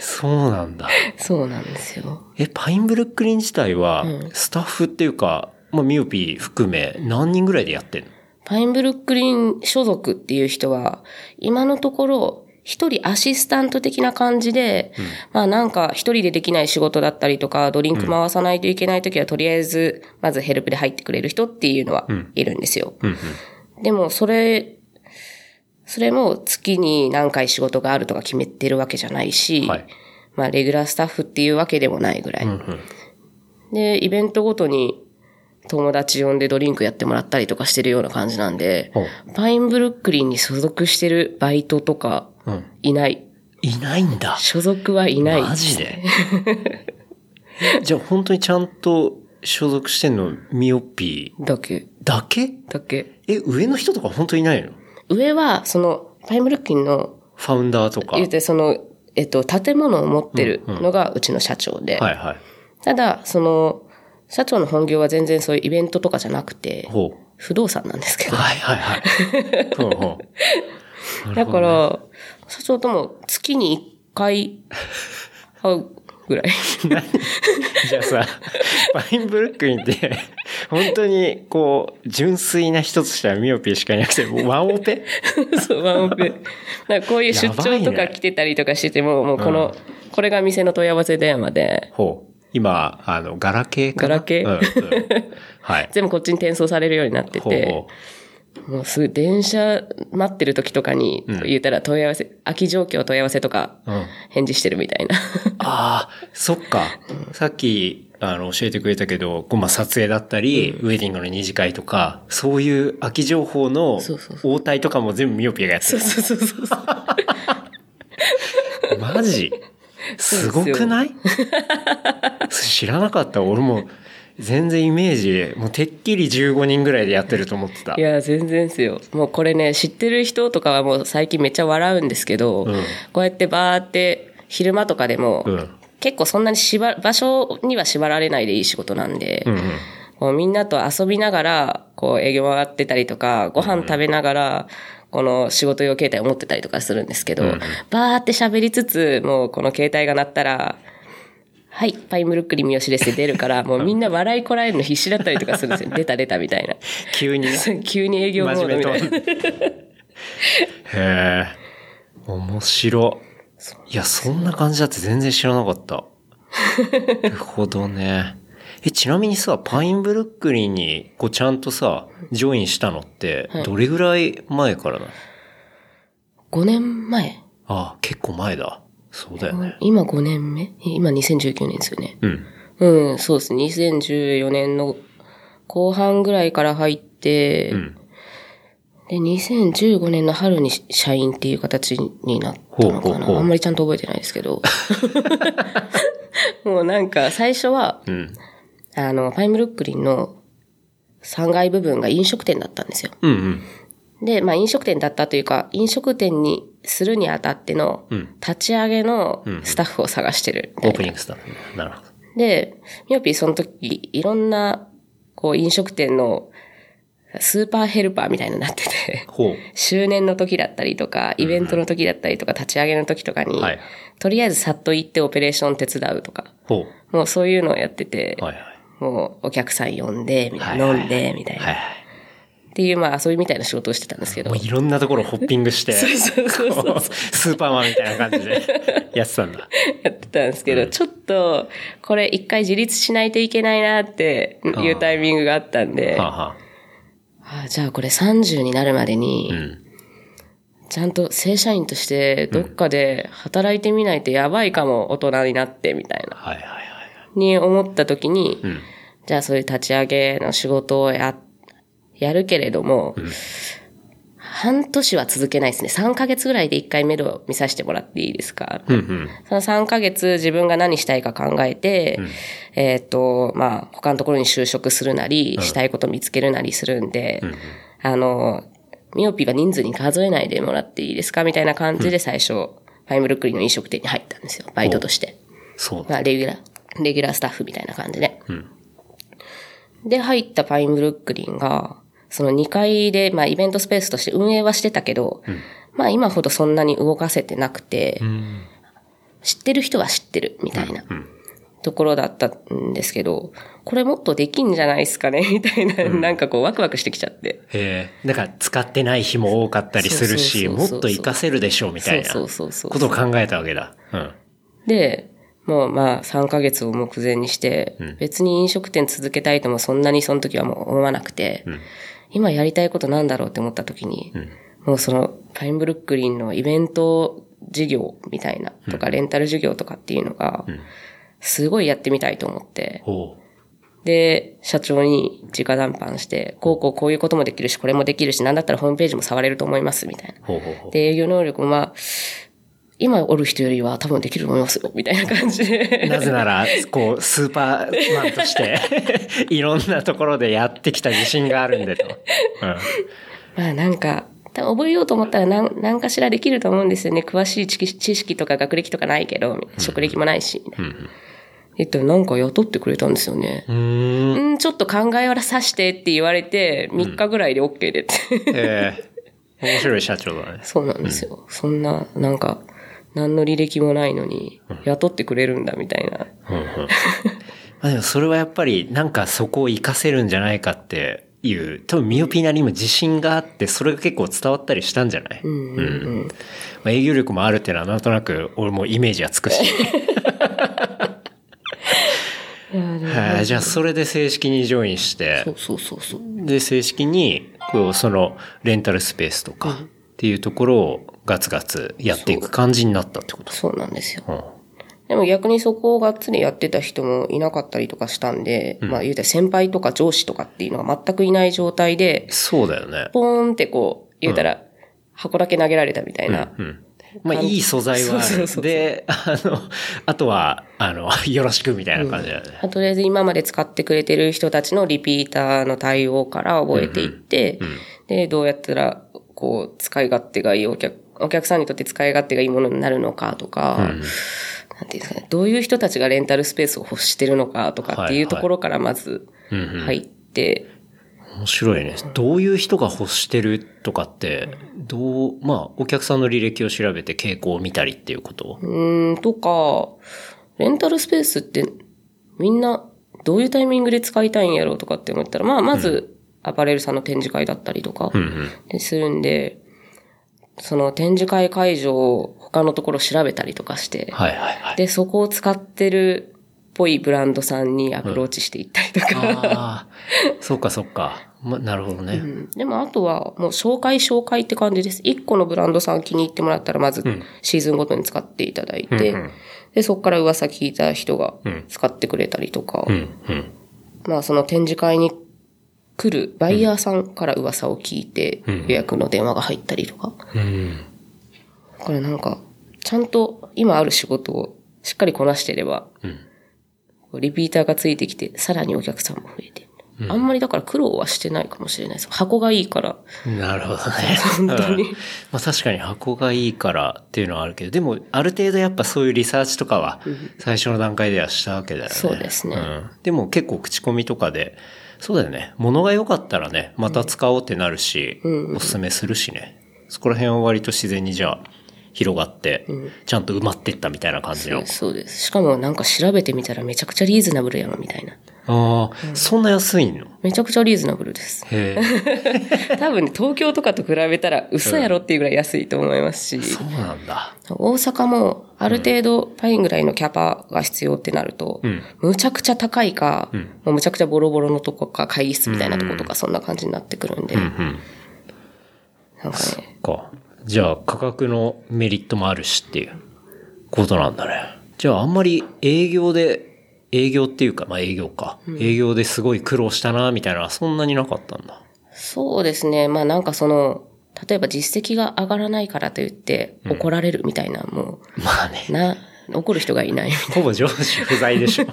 そうなんだ。そうなんですよ。え、パインブルックリン自体は、スタッフっていうか、まあ、ミオピー含め、何人ぐらいでやってんの？パインブルックリン所属っていう人は、今のところ、一人アシスタント的な感じで、まあなんか一人でできない仕事だったりとか、ドリンク回さないといけないときは、とりあえず、まずヘルプで入ってくれる人っていうのはいるんですよ。うんうん。でも、それ、それも月に何回仕事があるとか決めてるわけじゃないし、はいまあレギュラースタッフっていうわけでもないぐらい。で、イベントごとに友達呼んでドリンクやってもらったりとかしてるような感じなんで、パインブルックリンに所属してるバイトとかうん。いない。いないんだ。所属はいない。マジで？じゃあ本当にちゃんと所属してんのミオピーだけ、だけ？だけ。え、上の人とか本当にいないの？上は、その、パインブルックリンの、ファウンダーとか。言うてその、えっと、建物を持ってるのがうちの社長で、はいはい。ただ、その、社長の本業は全然そういうイベントとかじゃなくて。不動産なんですけど。はいはいはい。[laughs] ほうほう。だから、社長とも月に1回会うぐらい。[laughs] じゃあさ、パインブルックリンって、本当にこう、純粋な人としてはミオピーしかいなくて、ワンオペ？[laughs] そう、ワンオペ。なんかこういう出張とか来てたりとかしてても、もうこの、これが店の問い合わせ電話で、ほう。今、あの、ガラケーかな？ガラケー？うんうん。はい。[laughs] 全部こっちに転送されるようになってほうて、ほもうすぐ電車待ってる時とかに、言ったら問い合わせ、空き状況問い合わせとかう。うん。返事してるみたいな。ああ、そっか。さっき、あの、教えてくれたけど、まあ、撮影だったり、ウェディングの二次会とか、そういう空き情報の応対とかも全部ミオピーがやってそうそうそうそう。る。マジ？すごくない？[laughs] 知らなかった。俺も、全然イメージ、もうてっきり15人ぐらいでやってると思ってたい。や、全然ですよ。もうこれね、知ってる人とかはもう最近めっちゃ笑うんですけど、うんこうやってバーって昼間とかでも、うん。結構そんなに縛場所には縛られないでいい仕事なんで、うんうん。こうみんなと遊びながら、こう営業回ってたりとか、ご飯食べながら、この仕事用携帯を持ってたりとかするんですけど、バーって喋りつつ、もうこの携帯が鳴ったら、はい、パインブルックリン三好ですって出るから、[laughs] もうみんな笑いこらえるの必死だったりとかするんですよ。[laughs] 出た出たみたいな。急にね。[laughs] 急に営業モードみたといな。。へえ。面白。いや、そんな感じだって全然知らなかった。なるほどね。え、ちなみにさ、パインブルックリンに、こう、ちゃんとさ、ジョインしたのって、どれぐらい前からなの、5年前ああ、結構前だ。そうだよね。今5年目？今2019年ですよね。うん。うん、そうですね。2014年の後半ぐらいから入って、うん。で、2015年の春に社員っていう形になったのかな。ほうほうほうあんまりちゃんと覚えてないですけど。[laughs] もうなんか最初は、うん。あの、パインブルックリンの3階部分が飲食店だったんですよ。うんうん。で、まあ飲食店だったというか、飲食店にするにあたってのうん立ち上げのスタッフを探してるみたいなオープニングスタートね。なるほど。で、ミオピーその時、いろんな、こう飲食店のスーパーヘルパーみたいになってて。周年の時だったりとか、イベントの時だったりとか、立ち上げの時とかに、はいとりあえずさっと行ってオペレーション手伝うとか、ほもうそういうのをやってて、う。はいはい。もうお客さん呼んで、みたいな、はいはい飲んで、みたいな、はいはい。っていう、まあ遊びみたいな仕事をしてたんですけどもう、いろんなところホッピングして、[laughs] そうそうそうこうスーパーマンみたいな感じでやってたんだ。やってたんですけど、ちょっと、これ一回自立しないといけないなっていうタイミングがあったんで、はあ、はあじゃあこれ30になるまでに、あ、うん。ちゃんと正社員としてどっかで働いてみないとやばいかも大人になってみたいな、はいはいはい。に思った時に、うん。じゃあそういう立ち上げの仕事をや、やるけれども、半年は続けないですね。3ヶ月ぐらいで1回目処を見させてもらっていいですか、うんうん。その3ヶ月自分が何したいか考えて、えっ、と、まあ、他のところに就職するなり、したいこと見つけるなりするんで、あの、ミオピーは人数に数えないでもらっていいですか？みたいな感じで最初、パイムルックリンの飲食店に入ったんですよ。バイトとして。そうだ。まあ、レギュラー、レギュラースタッフみたいな感じで。で、入ったパインブルックリンが、その2階で、まあ、イベントスペースとして運営はしてたけど、まあ、今ほどそんなに動かせてなくて、知ってる人は知ってるみたいなところだったんですけど、これもっとできんじゃないですかね？[laughs] みたいな、なんかこうワクワクしてきちゃって。へえ。だから使ってない日も多かったりするし、もっと活かせるでしょうみたいなことを考えたわけだ。うん。で、もうまあ3ヶ月を目前にして、別に飲食店続けたいともそんなにその時はもう思わなくて、今やりたいことなんだろうって思った時に、もうそのパインブルックリンのイベント事業みたいなとか、レンタル事業とかっていうのが、すごいやってみたいと思って、ほで、社長に直談判して、こうこうこういうこともできるし、これもできるし、なんだったらホームページも触れると思います、みたいな。で、営業能力もまあ、今おる人よりは多分できると思いますよ、みたいな感じで。なぜなら、こう、スーパーマンとして、[laughs] いろんなところでやってきた自信があるんでと。うん。まあなんか、多分覚えようと思ったら何何かしらできると思うんですよね。詳しい知識とか学歴とかないけど、職歴もないし。みたいなえっと、なんか雇ってくれたんですよね。うーん。うん、ちょっと考えはさしてって言われて、3日ぐらいで OK でって。ええ面白い社長だね。[laughs] そうなんですよ。そんな、なんか、何の履歴もないのに、雇ってくれるんだみたいな。[laughs] まあでもそれはやっぱりなんかそこを活かせるんじゃないかっていう、多分ミオピーなりにも自信があって、それが結構伝わったりしたんじゃない？うんうんうん。まあ、営業力もあるっていうのはなんとなく俺もイメージはつくし。[laughs] はいじゃあそれで正式にジョインしてそ、うそうそうそう。で正式にこうそのレンタルスペースとかっていうところをガツガツやっていく感じになったってこと？そうなんですよ。うんでも逆にそこをがっつりやってた人もいなかったりとかしたんで、まあ言うたら先輩とか上司とかっていうのが全くいない状態で、そうだよね。ポーンってこう、言うたら、箱だけ投げられたみたいな。うん。まあ、いい素材はあで、あの、あとは、あの、[laughs] よろしくみたいな感じだよね。とりあえず今まで使ってくれてる人たちのリピーターの対応から覚えていって、で、どうやったら、こう、使い勝手がいいお客、お客さんにとって使い勝手がいいものになるのかとか、なんていうんですかね、どういう人たちがレンタルスペースを欲してるのかとかっていうところからまず入って、面白いね。どういう人が欲してるとかって、どう、まあ、お客さんの履歴を調べて傾向を見たりっていうこと？うーん、とか、レンタルスペースってみんなどういうタイミングで使いたいんやろうとかって思ったら、まあ、まず、アパレルさんの展示会だったりとか、でするんで、その展示会会場を他のところ調べたりとかして、はいはいはい。で、そこを使ってるっぽいブランドさんにアプローチしていったりとか、ああ、そっかそっか。ま、なるほどね。うんでもあとはもう紹介紹介って感じです。一個のブランドさん気に入ってもらったらまずシーズンごとに使っていただいて、で、そこから噂聞いた人が使ってくれたりとか、うん、うん。まあその展示会に来るバイヤーさんから噂を聞いて予約の電話が入ったりとか。うん。これなんか、ちゃんと今ある仕事をしっかりこなしてれば、リピーターがついてきて、さらにお客さんも増えて。あんまりだから苦労はしてないかもしれないです。箱がいいから。なるほどね。[laughs] 本当にうん [laughs] まあ確かに箱がいいからっていうのはあるけど、でもある程度やっぱそういうリサーチとかは最初の段階ではしたわけだよね。そうですねんでも結構口コミとかで、そうだよね。物が良かったらね、また使おうってなるし、おすすめするしね。そこら辺は割と自然にじゃあ広がって、ちゃんと埋まってったみたいな感じの。そうです。しかもなんか調べてみたらめちゃくちゃリーズナブルやろみたいな。ああ、そんな安いの？めちゃくちゃリーズナブルです。[laughs] 多分ね、東京とかと比べたら嘘やろっていうぐらい安いと思いますし、そうなんだ。大阪もある程度パインぐらいのキャパが必要ってなると、むちゃくちゃ高いか、もうむちゃくちゃボロボロのとこか会議室みたいなとことかそんな感じになってくるんで、うん。なんかね、か。じゃあ価格のメリットもあるしっていうことなんだね。じゃああんまり営業で、営業っていうか、まあ営業か。営業ですごい苦労したな、みたいなそんなになかったんだ。そうですね。まあなんかその、例えば実績が上がらないからといって怒られるみたいな、もまあね。う、な、怒る人がいないみたいほぼ上司不在でしょ。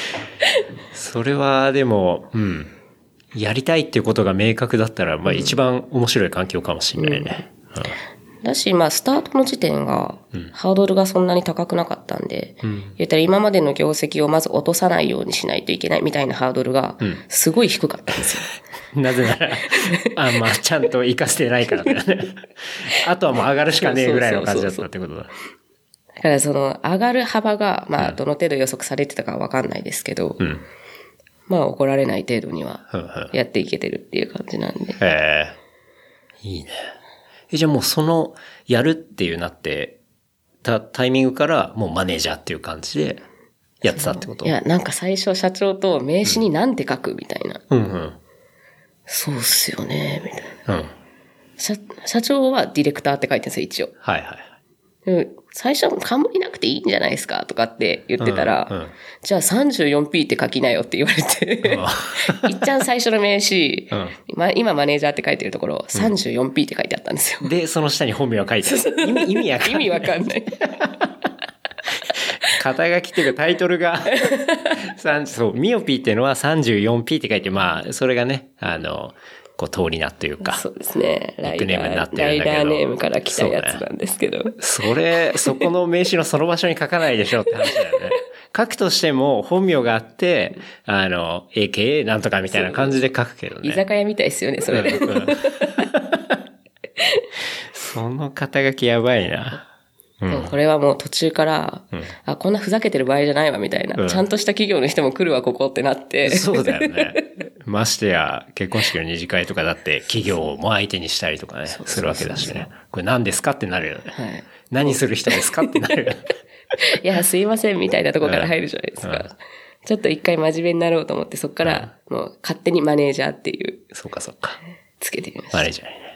[laughs] それはでも、うん。やりたいっていうことが明確だったら、まあ一番面白い環境かもしれないね。な。だし、まあスタートの時点が、ハードルがそんなに高くなかったんで、言ったら今までの業績をまず落とさないようにしないといけないみたいなハードルが、すごい低かったんですよ。う [laughs] んなぜなら、あ、まあちゃんと活かしてないからだよね。[laughs] あとはもう上がるしかねえぐらいの感じだったってことだ。だからその上がる幅が、まあどの程度予測されてたかはわかんないですけど、んまあ怒られない程度にはうんうんやっていけてるっていう感じなんで。へえ。いいね。え、じゃあもうその、やるっていうなって、たタイミングからもうマネージャーっていう感じでやってたってこと？いや、なんか最初社長と名刺に何て書くみたいな。うんうん。そうっすよね、みたいな。うん。社社長はディレクターって書いてるんですよ、一応。はいはい。最初、冠なくていいんじゃないですかとかって言ってたら、うんうんじゃあ 34P って書きなよって言われて、[laughs] いっちゃん最初の名刺、うんま今マネージャーって書いてるところ、34P って書いてあったんですよ。で、その下に本名は書いてある。意味、意味わかん意ない。味わかんない。[laughs] 肩書きっていうかタイトルが、[laughs] 三そう、ミオピーっていうのは 34P って書いて、まあ、それがね、あの、こう、通り名というか、そうですね。ライダニックネームになっー、ライてるんだけどダーネームから来たやつなんですけど。それ、そこの名刺のその場所に書かないでしょって話だよね。書くとしても本名があって、あの、AKA なんとかみたいな感じで書くけどね。居酒屋みたいですよね、それで。うんうんその肩書きやばいな。でもこれはもう途中から、あ、こんなふざけてる場合じゃないわみたいな、うんちゃんとした企業の人も来るわ、ここってなって。そうだよね。ましてや、結婚式の二次会とかだって企業も相手にしたりとかね、するわけだしね。これ何ですかってなるよね。はい。何する人ですかってなるよね。[laughs] いや、すいません、みたいなとこから入るじゃないですか。うんちょっと一回真面目になろうと思って、そこから、もう勝手にマネージャーっていう、そうかそうか。つけてみました。マネージャーにね。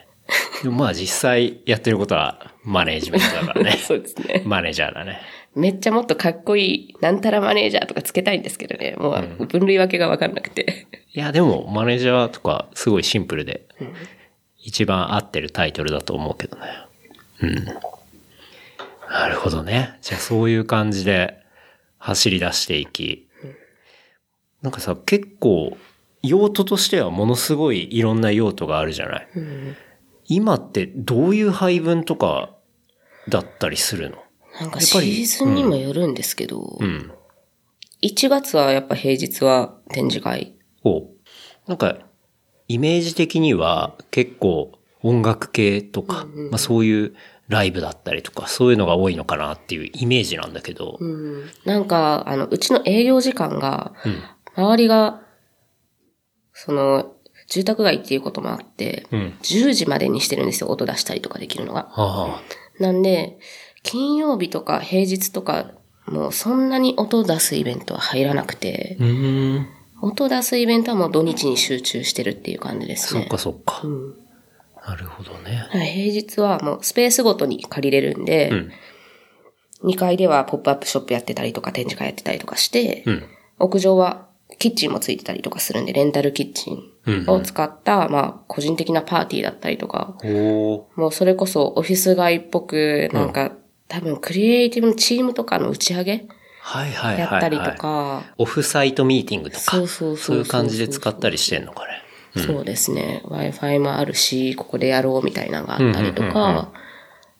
でもまあ実際やってることはマネージメントだからね。[laughs] そうですね。マネージャーだね。めっちゃもっとかっこいい、なんたらマネージャーとかつけたいんですけどね。もう分類分けがわかんなくて。いや、でもマネージャーとかすごいシンプルで、一番合ってるタイトルだと思うけどね。うん。なるほどね。じゃあそういう感じで走り出していき。なんかさ、結構用途としてはものすごいいろんな用途があるじゃない。うん。今ってどういう配分とかだったりするの？なんかシーズンにもよるんですけど、うん。1月はやっぱ平日は展示会。おなんか、イメージ的には結構音楽系とか、まあそういうライブだったりとか、そういうのが多いのかなっていうイメージなんだけど、うん。なんか、あの、うちの営業時間が、うん。周りが、その、住宅街っていうこともあって、うん。10時までにしてるんですよ、音出したりとかできるのが。あなんで、金曜日とか平日とか、もうそんなに音出すイベントは入らなくて。音出すイベントはもう土日に集中してるっていう感じですねそっ。かそっか。うんなるほどね。はい平日はもうスペースごとに借りれるんで、うん。2階ではポップアップショップやってたりとか展示会やってたりとかして、うん。屋上はキッチンもついてたりとかするんで、レンタルキッチンを使った、まあ、個人的なパーティーだったりとか。もうそれこそオフィス街っぽく、なんか、多分クリエイティブのチームとかの打ち上げはいはい。やったりとか、オフサイトミーティングとか、そうそうそうそういう感じで使ったりしてんのかね。そうですね。Wi-Fi もあるし、ここでやろうみたいなのがあったりとか、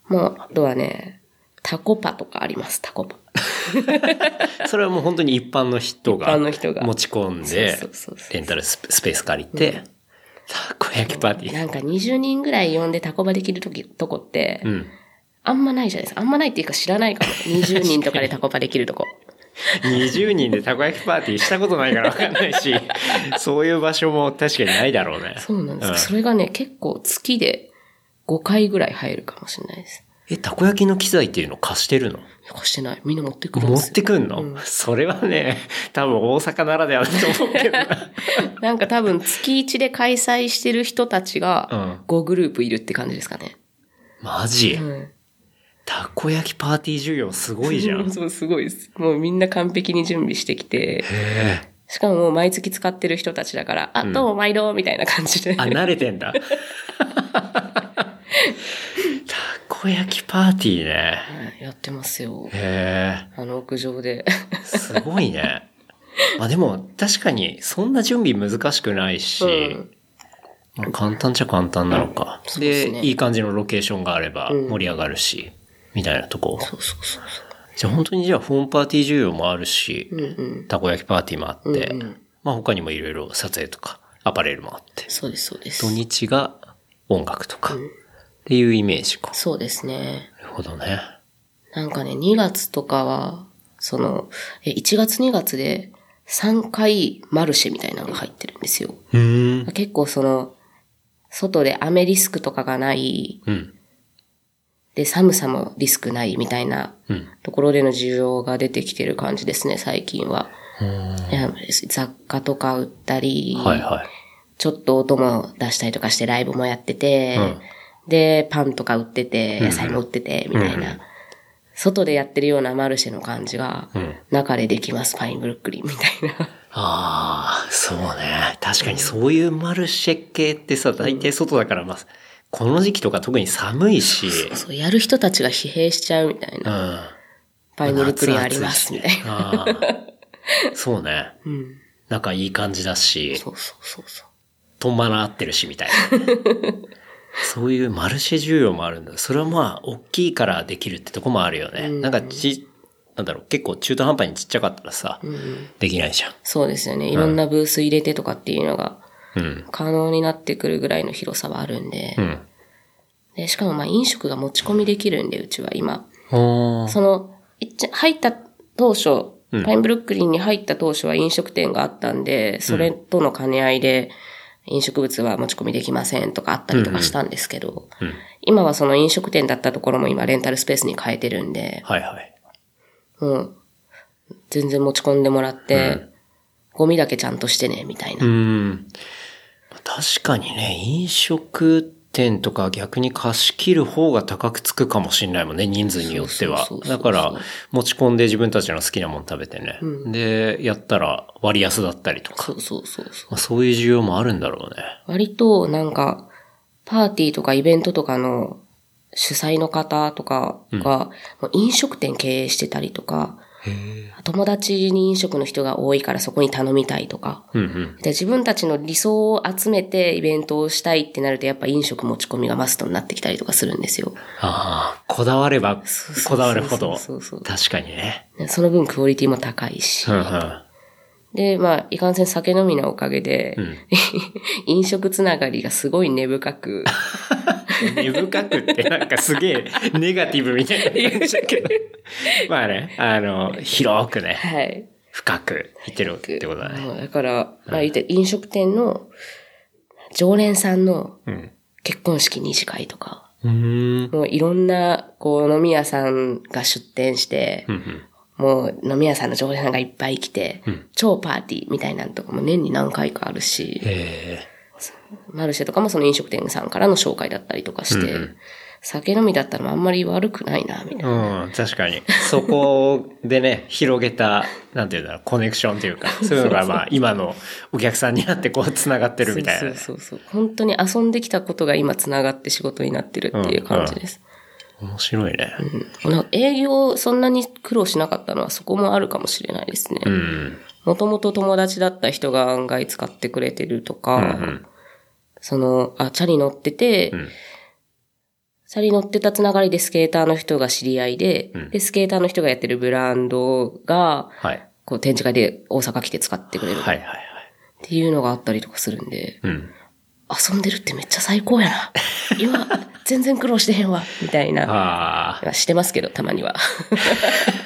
もう、あとはね、タコパとかあります、タコパ。[laughs] それはもう本当に一般の人が一般の人が持ち込んでレンタルスペース借りて、たこ焼きパーティー。なんか20人ぐらい呼んでタコパできるとき、とこって、うん。あんまないじゃないですか。あんまないっていうか知らないかも。20人とかでタコパできるとこ。20人でたこ焼きパーティーしたことないからわかんないし、そういう場所も確かにないだろうね。そうなんです、うんそれがね、結構月で5回ぐらい入るかもしれないです。え、たこ焼きの機材っていうの貸してるの？貸してない。みんな持ってくるん持っですよ。てくんの、それはね、多分大阪ならではだと思うけどな。[laughs] なんか多分月1で開催してる人たちうんが5グループいるって感じですかね。マジ、うん。たこ焼きパーティー需要すごいじゃん。[laughs] そう、すごいです。もうみんな完璧に準備してきて。しかももう毎月使ってる人たちだから、あ、どうも毎度みたいな感じで。あ、慣れてんだ。[laughs] たこ焼きパーティーね。やってますよ。へあの屋上で。え。すごいね。[laughs] まあでも、確かに、そんな準備難しくないし、うんまあ簡単っちゃ簡単なのか。そうですねいい感じのロケーションがあればうん盛り上がるし、みたいなとこ。そうそうそうじゃあ本当にじゃあホームパーティー需要もあるし、そう。うんうん。たこ焼きパーティーもあって、うんうんまあ他にもいろいろ撮影とか、アパレルもあって、そうです、そうです土。日が音楽とか、っていうイメージか。そうですね。なるほどね。なんかね、2月とかは、その、え1月2月で3回マルシェみたいなのが入ってるんですよ。結構その、外で雨リスクとかがない、うん。で、寒さもリスクないみたいなうん。ところでの需要が出てきてる感じですね、最近は。雑貨とか売ったり、はいはい。ちょっと音も出したりとかしてライブもやってて、うんで、パンとか売ってて、野菜も売ってて、みたいな、外でやってるようなマルシェの感じが、うん中でできます、パインブルックリンみたいな。ああ、そうね。確かにそういうマルシェ系ってさ、大体外だから、まあ、この時期とか特に寒いし、そう、やる人たちが疲弊しちゃうみたいうん。な。パインブルックリンあります、みたいな。そうね。うん。なんかいい感じだし、そうそうそうそう。とんまな合ってるし、みたいな。そういうマルシェ需要もあるんだ。それはまあ、大きいからできるってとこもあるよね。なんかち、なんだろう、結構中途半端にちっちゃかったらさ、できないじゃん。そうですよね。いろんなブース入れてとかっていうのがうん。可能になってくるぐらいの広さはあるんで。うん。でしかもまあ飲食が持ち込みできるんで、うちは今。その、入った当初、うんパインブルックリンに入った当初は飲食店があったんで、それとの兼ね合いで、飲食物は持ち込みできませんとかあったりとかしたんですけど、うん。今はその飲食店だったところも今レンタルスペースに変えてるんで、はいはい。もう、全然持ち込んでもらって、ゴミだけちゃんとしてね、みたいな。うん。確かにね、飲食店とか逆に貸し切る方が高くつくかもしれないもんね、人数によってはだから、持ち込んで自分たちの好きなもの食べてね。で、やったら割安だったりとか。そうそうそうそう。まあ、そういう需要もあるんだろうね。割となんか、パーティーとかイベントとかの主催の方とかが、もう飲食店経営してたりとか、友達に飲食の人が多いからそこに頼みたいとか、うんうん。で自分たちの理想を集めてイベントをしたいってなるとやっぱ飲食持ち込みがマストになってきたりとかするんですよ。ああ、こだわればこだわるほど確かにね。でその分クオリティも高いしう。んうん。で、まあ、いかんせん酒飲みのおかげで、ん [laughs] 飲食つながりがすごい根深く、[laughs] 根深くってなんかすげえネガティブみたいな感じだけど。[laughs] まあね、あの、広くね、はい。深く言ってるってことだね。だから、まあ言って飲食店の常連さんのうん。結婚式二次会とか、うーん。もういろんな、こう、飲み屋さんが出店して、うんうん。もう飲み屋さんの常連さんがいっぱい来て、ん超パーティーみたいなのとかも年に何回かあるし、えマルシェとかもその飲食店さんからの紹介だったりとかして、うんうん酒飲みだったらあんまり悪くないな、みたいえな。うん、確かに。そこでね、広げた、なんていうんだろう、コネクションというか、[laughs] そういうのがまあ、今のお客さんになってこう、繋がってるみたいなそうね。そうそうそう。本当に遊んできたことが今繋がって仕事になってるっていう感じです。面白いね。うん営業そんなに苦労しなかったのはそこもあるかもしれないですねう。ん。もともと友達だった人が案外使ってくれてるとか、うんその、あ、チャリ乗ってて、んチャリ乗ってたつながりでスケーターの人が知り合いで、んで、スケーターの人がやってるブランドが、はい。こう展示会で大阪来て使ってくれるっはいはいはい。ていうのがあったりとかするんで、うん。遊んでるってめっちゃ最高やな。[laughs] 今、全然苦労してへんわ、みたいな。ああ。してますけど、たまには。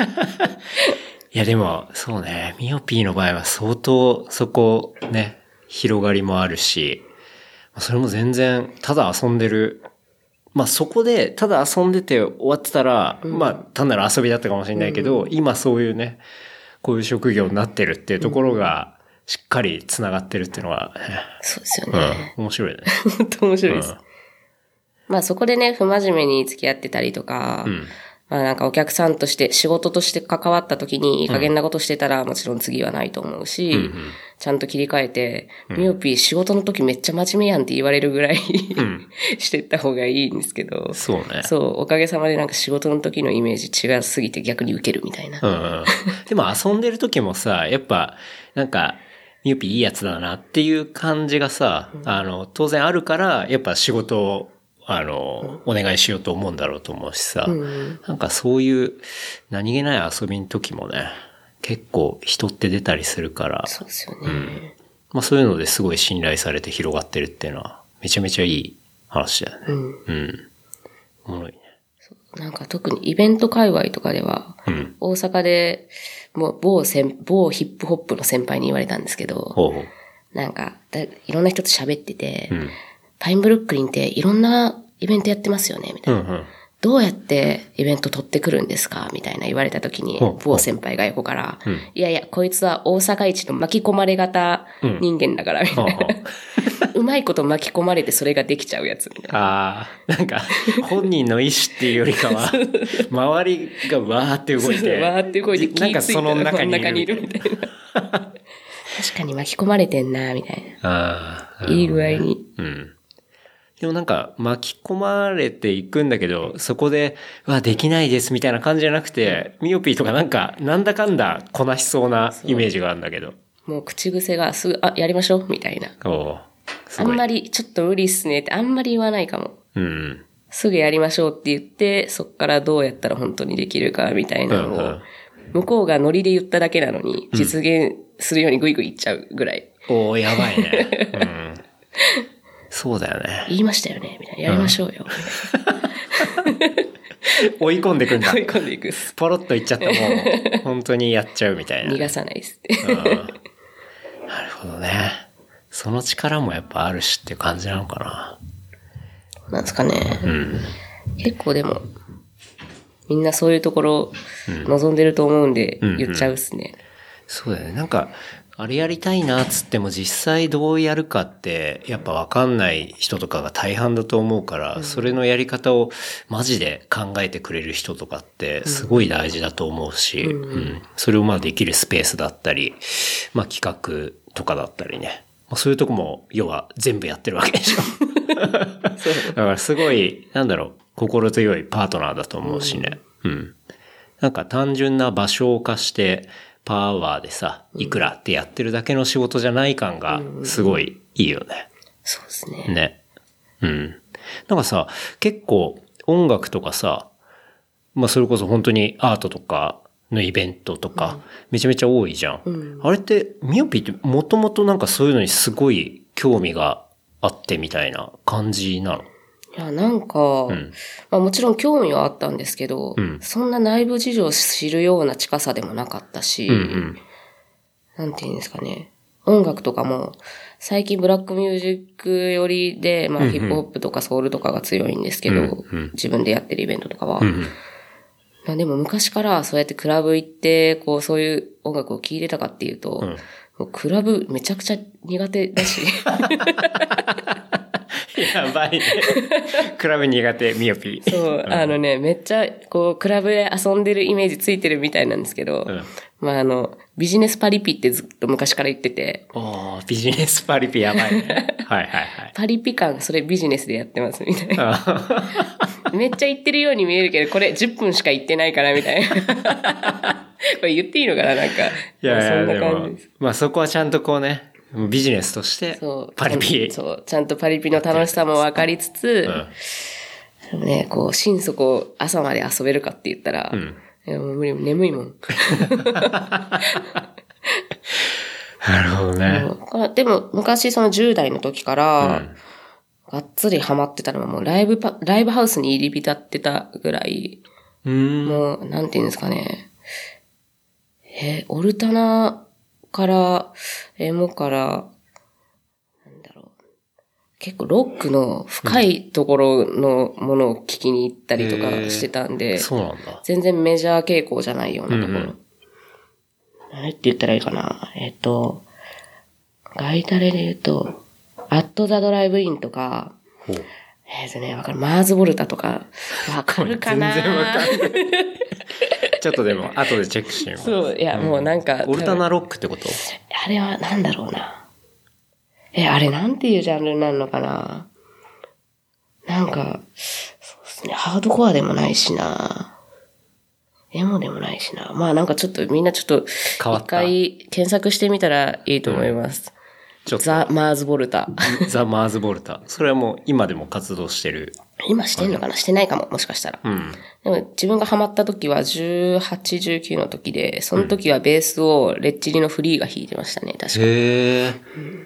[laughs] いやでも、そうね、ミオピーの場合は相当そこね、広がりもあるし、それも全然、ただ遊んでる。まあそこで、ただ遊んでて終わってたら、まあ単なる遊びだったかもしれないけど、今そういうね、こういう職業になってるっていうところが、しっかり繋がってるっていうのは、そうですようんね。、面白いね。[laughs] 本当面白いです。うんまあそこでね、不真面目に付き合ってたりとか、んまあなんかお客さんとして仕事として関わった時にいい加減なことしてたらもちろん次はないと思うし、ちゃんと切り替えて、ミオピー仕事の時めっちゃ真面目やんって言われるぐらい、[laughs] してった方がいいんですけど、そうね。そう、おかげさまでなんか仕事の時のイメージ違いすぎて逆に受けるみたいな。うんうん。でも遊んでる時もさ、やっぱ、なんか、ミューピーいいやつだなっていう感じがさ、あの、当然あるから、やっぱ仕事を、あの、お願いしようと思うんだろうと思うしさ、なんかそういう何気ない遊びの時もね、結構人って出たりするから、そうですよね。まあそういうのですごい信頼されて広がってるっていうのは、めちゃめちゃいい話だよね。うん。おもろいね。なんか特にイベント界隈とかでは、うん。大阪で、もう某先、某ヒップホップの先輩に言われたんですけど、ほうほう。なんか、だいろんな人と喋ってて、んパインブルックリンっていろんなイベントやってますよね、みたいな。うんうん。どうやってイベント取ってくるんですか？みたいな言われた時に某先輩が横から、いやいや、こいつは大阪一の巻き込まれ型人間だから、みたいなほうほう。[laughs] うまいこと巻き込まれてそれができちゃうやつ、みたいな。ああ、なんか、本人の意思っていうよりかは、[laughs] 周りがわーって動いて、わーって動いて気なんかその中にいるみたいな。[laughs] 確かに巻き込まれてんな、みたいああ、な。いい具合に。うん。でもなんか巻き込まれていくんだけど、そこで、うわ、できないですみたいな感じじゃなくて、ミオピーとかなんか、なんだかんだこなしそうなイメージがあるんだけど。もう口癖がすぐ、あ、やりましょう、みたいな。お。あんまり、ちょっと無理っすねってあんまり言わないかも。うん。すぐやりましょうって言って、そっからどうやったら本当にできるかみたいなのを、うんうん向こうがノリで言っただけなのに、実現するようにグイグイ言っちゃうぐらい。おーやばいね。[laughs] うん。そうだよね。言いましたよねみたいな。やりましょうよ。追い込んでくんだ追。い込んでいくっす。ポロッと言っちゃったもう、本当にやっちゃうみたいな。逃がさないっすって。うんなるほどね。その力もやっぱあるしっていう感じなのかなんですかね。な。うん。結構でも、みんなそういうところ望んでると思うんで、ん言っちゃうっすね。そうだよね。なんか、あれやりたいなっつっても実際どうやるかって、やっぱわかんない人とかが大半だと思うから、それのやり方をマジで考えてくれる人とかってすごい大事だと思うし、うんそれをまあできるスペースだったり、まあ企画とかだったりね。まあ、そういうとこも、要は全部やってるわけでしょ。だからすごい、なんだろう、心強いパートナーだと思うしね。うん。なんか単純な場所を貸して、パワーでさ、いくらってやってるだけの仕事じゃない感が、すごいいいよね。そうですね。ね。うん。なんかさ、結構音楽とかさ、まあそれこそ本当にアートとかのイベントとか、めちゃめちゃ多いじゃん。あれって、ミオピーってもともとなんかそういうのにすごい興味があってみたいな感じなの？いや、なんか、んまあもちろん興味はあったんですけど、んそんな内部事情を知るような近さでもなかったし、うんうん。なんていうんですかね。音楽とかも、最近ブラックミュージック寄りで、まあヒップホップとかソウルとかが強いんですけど、うんうん自分でやってるイベントとかは。うんうん。まあでも昔からそうやってクラブ行って、こうそういう音楽を聴いてたかっていうと、んもうクラブめちゃくちゃ苦手だし、やばいね。クラブ苦手、ミオピー。そう、あのね、めっちゃこうクラブで遊んでるイメージついてるみたいなんですけど、うんまああの、ビジネスパリピってずっと昔から言ってて、おービジネスパリピやばいね。[laughs] はいはいはい。パリピ感、それビジネスでやってますみたいな。あめっちゃ言ってるように見えるけど、これ10分しか言ってないからみたいな。[laughs] これ言っていいのかななんか。いやいや、そんな感じです。、まあそこはちゃんとこうね、ビジネスとしてパリピ。そう。ちゃんとパリピの楽しさも分かりつつ、うんね、こう、心底朝まで遊べるかって言ったら、んいやもう無理、眠いもん。[laughs] なるほどね。うんでも、昔その10代の時から、うんがっつりハマってたのはもうライブパ、ライブハウスに入り浸ってたぐらい、うーん。もう、なんていうんですかね。えーオルタナから、エモから、なんだろう。結構ロックの深いところのものを聞きに行ったりとかしてたんで、そうなんだ。全然メジャー傾向じゃないようなところ。うんうん何って言ったらいいかな。えっ、と、ガイタレで言うと、アットザドライブインとか、えっ、とね、わかる。マーズボルタとか、わかるかな全然わかんない。[laughs] [laughs] ちょっとでも、後でチェックしてみます。そう、いや、もうなんか、オルタナロックってこと？あれはなんだろうな。え、あれなんていうジャンルになるのかな？なんか、そうですね、ハードコアでもないしな。エモでもないしな。まあなんかちょっとみんなちょっと、一回検索してみたらいいと思います。ちょっと。ザ・マーズ・ボルタ。ザ・マーズ・ボルタ。それはもう今でも活動してる。今してんのかな？してないかも、もしかしたら。うん。でも自分がハマった時は18、19の時で、その時はベースをレッチリのフリーが弾いてましたね、確か。へえ、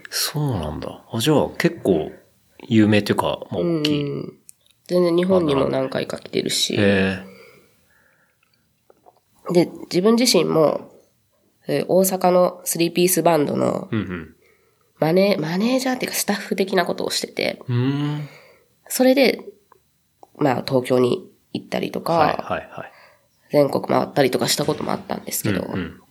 そうなんだ。あ、じゃあ結構有名というか、まあ大きい。うん全然日本にも何回か来てるし。へで、自分自身も、えー大阪のスリーピースバンドのマネ、マネージャーっていうかスタッフ的なことをしてて。それで、まあ東京に行ったりとか、はいはいはい。全国回ったりとかしたこともあったんですけど、うん。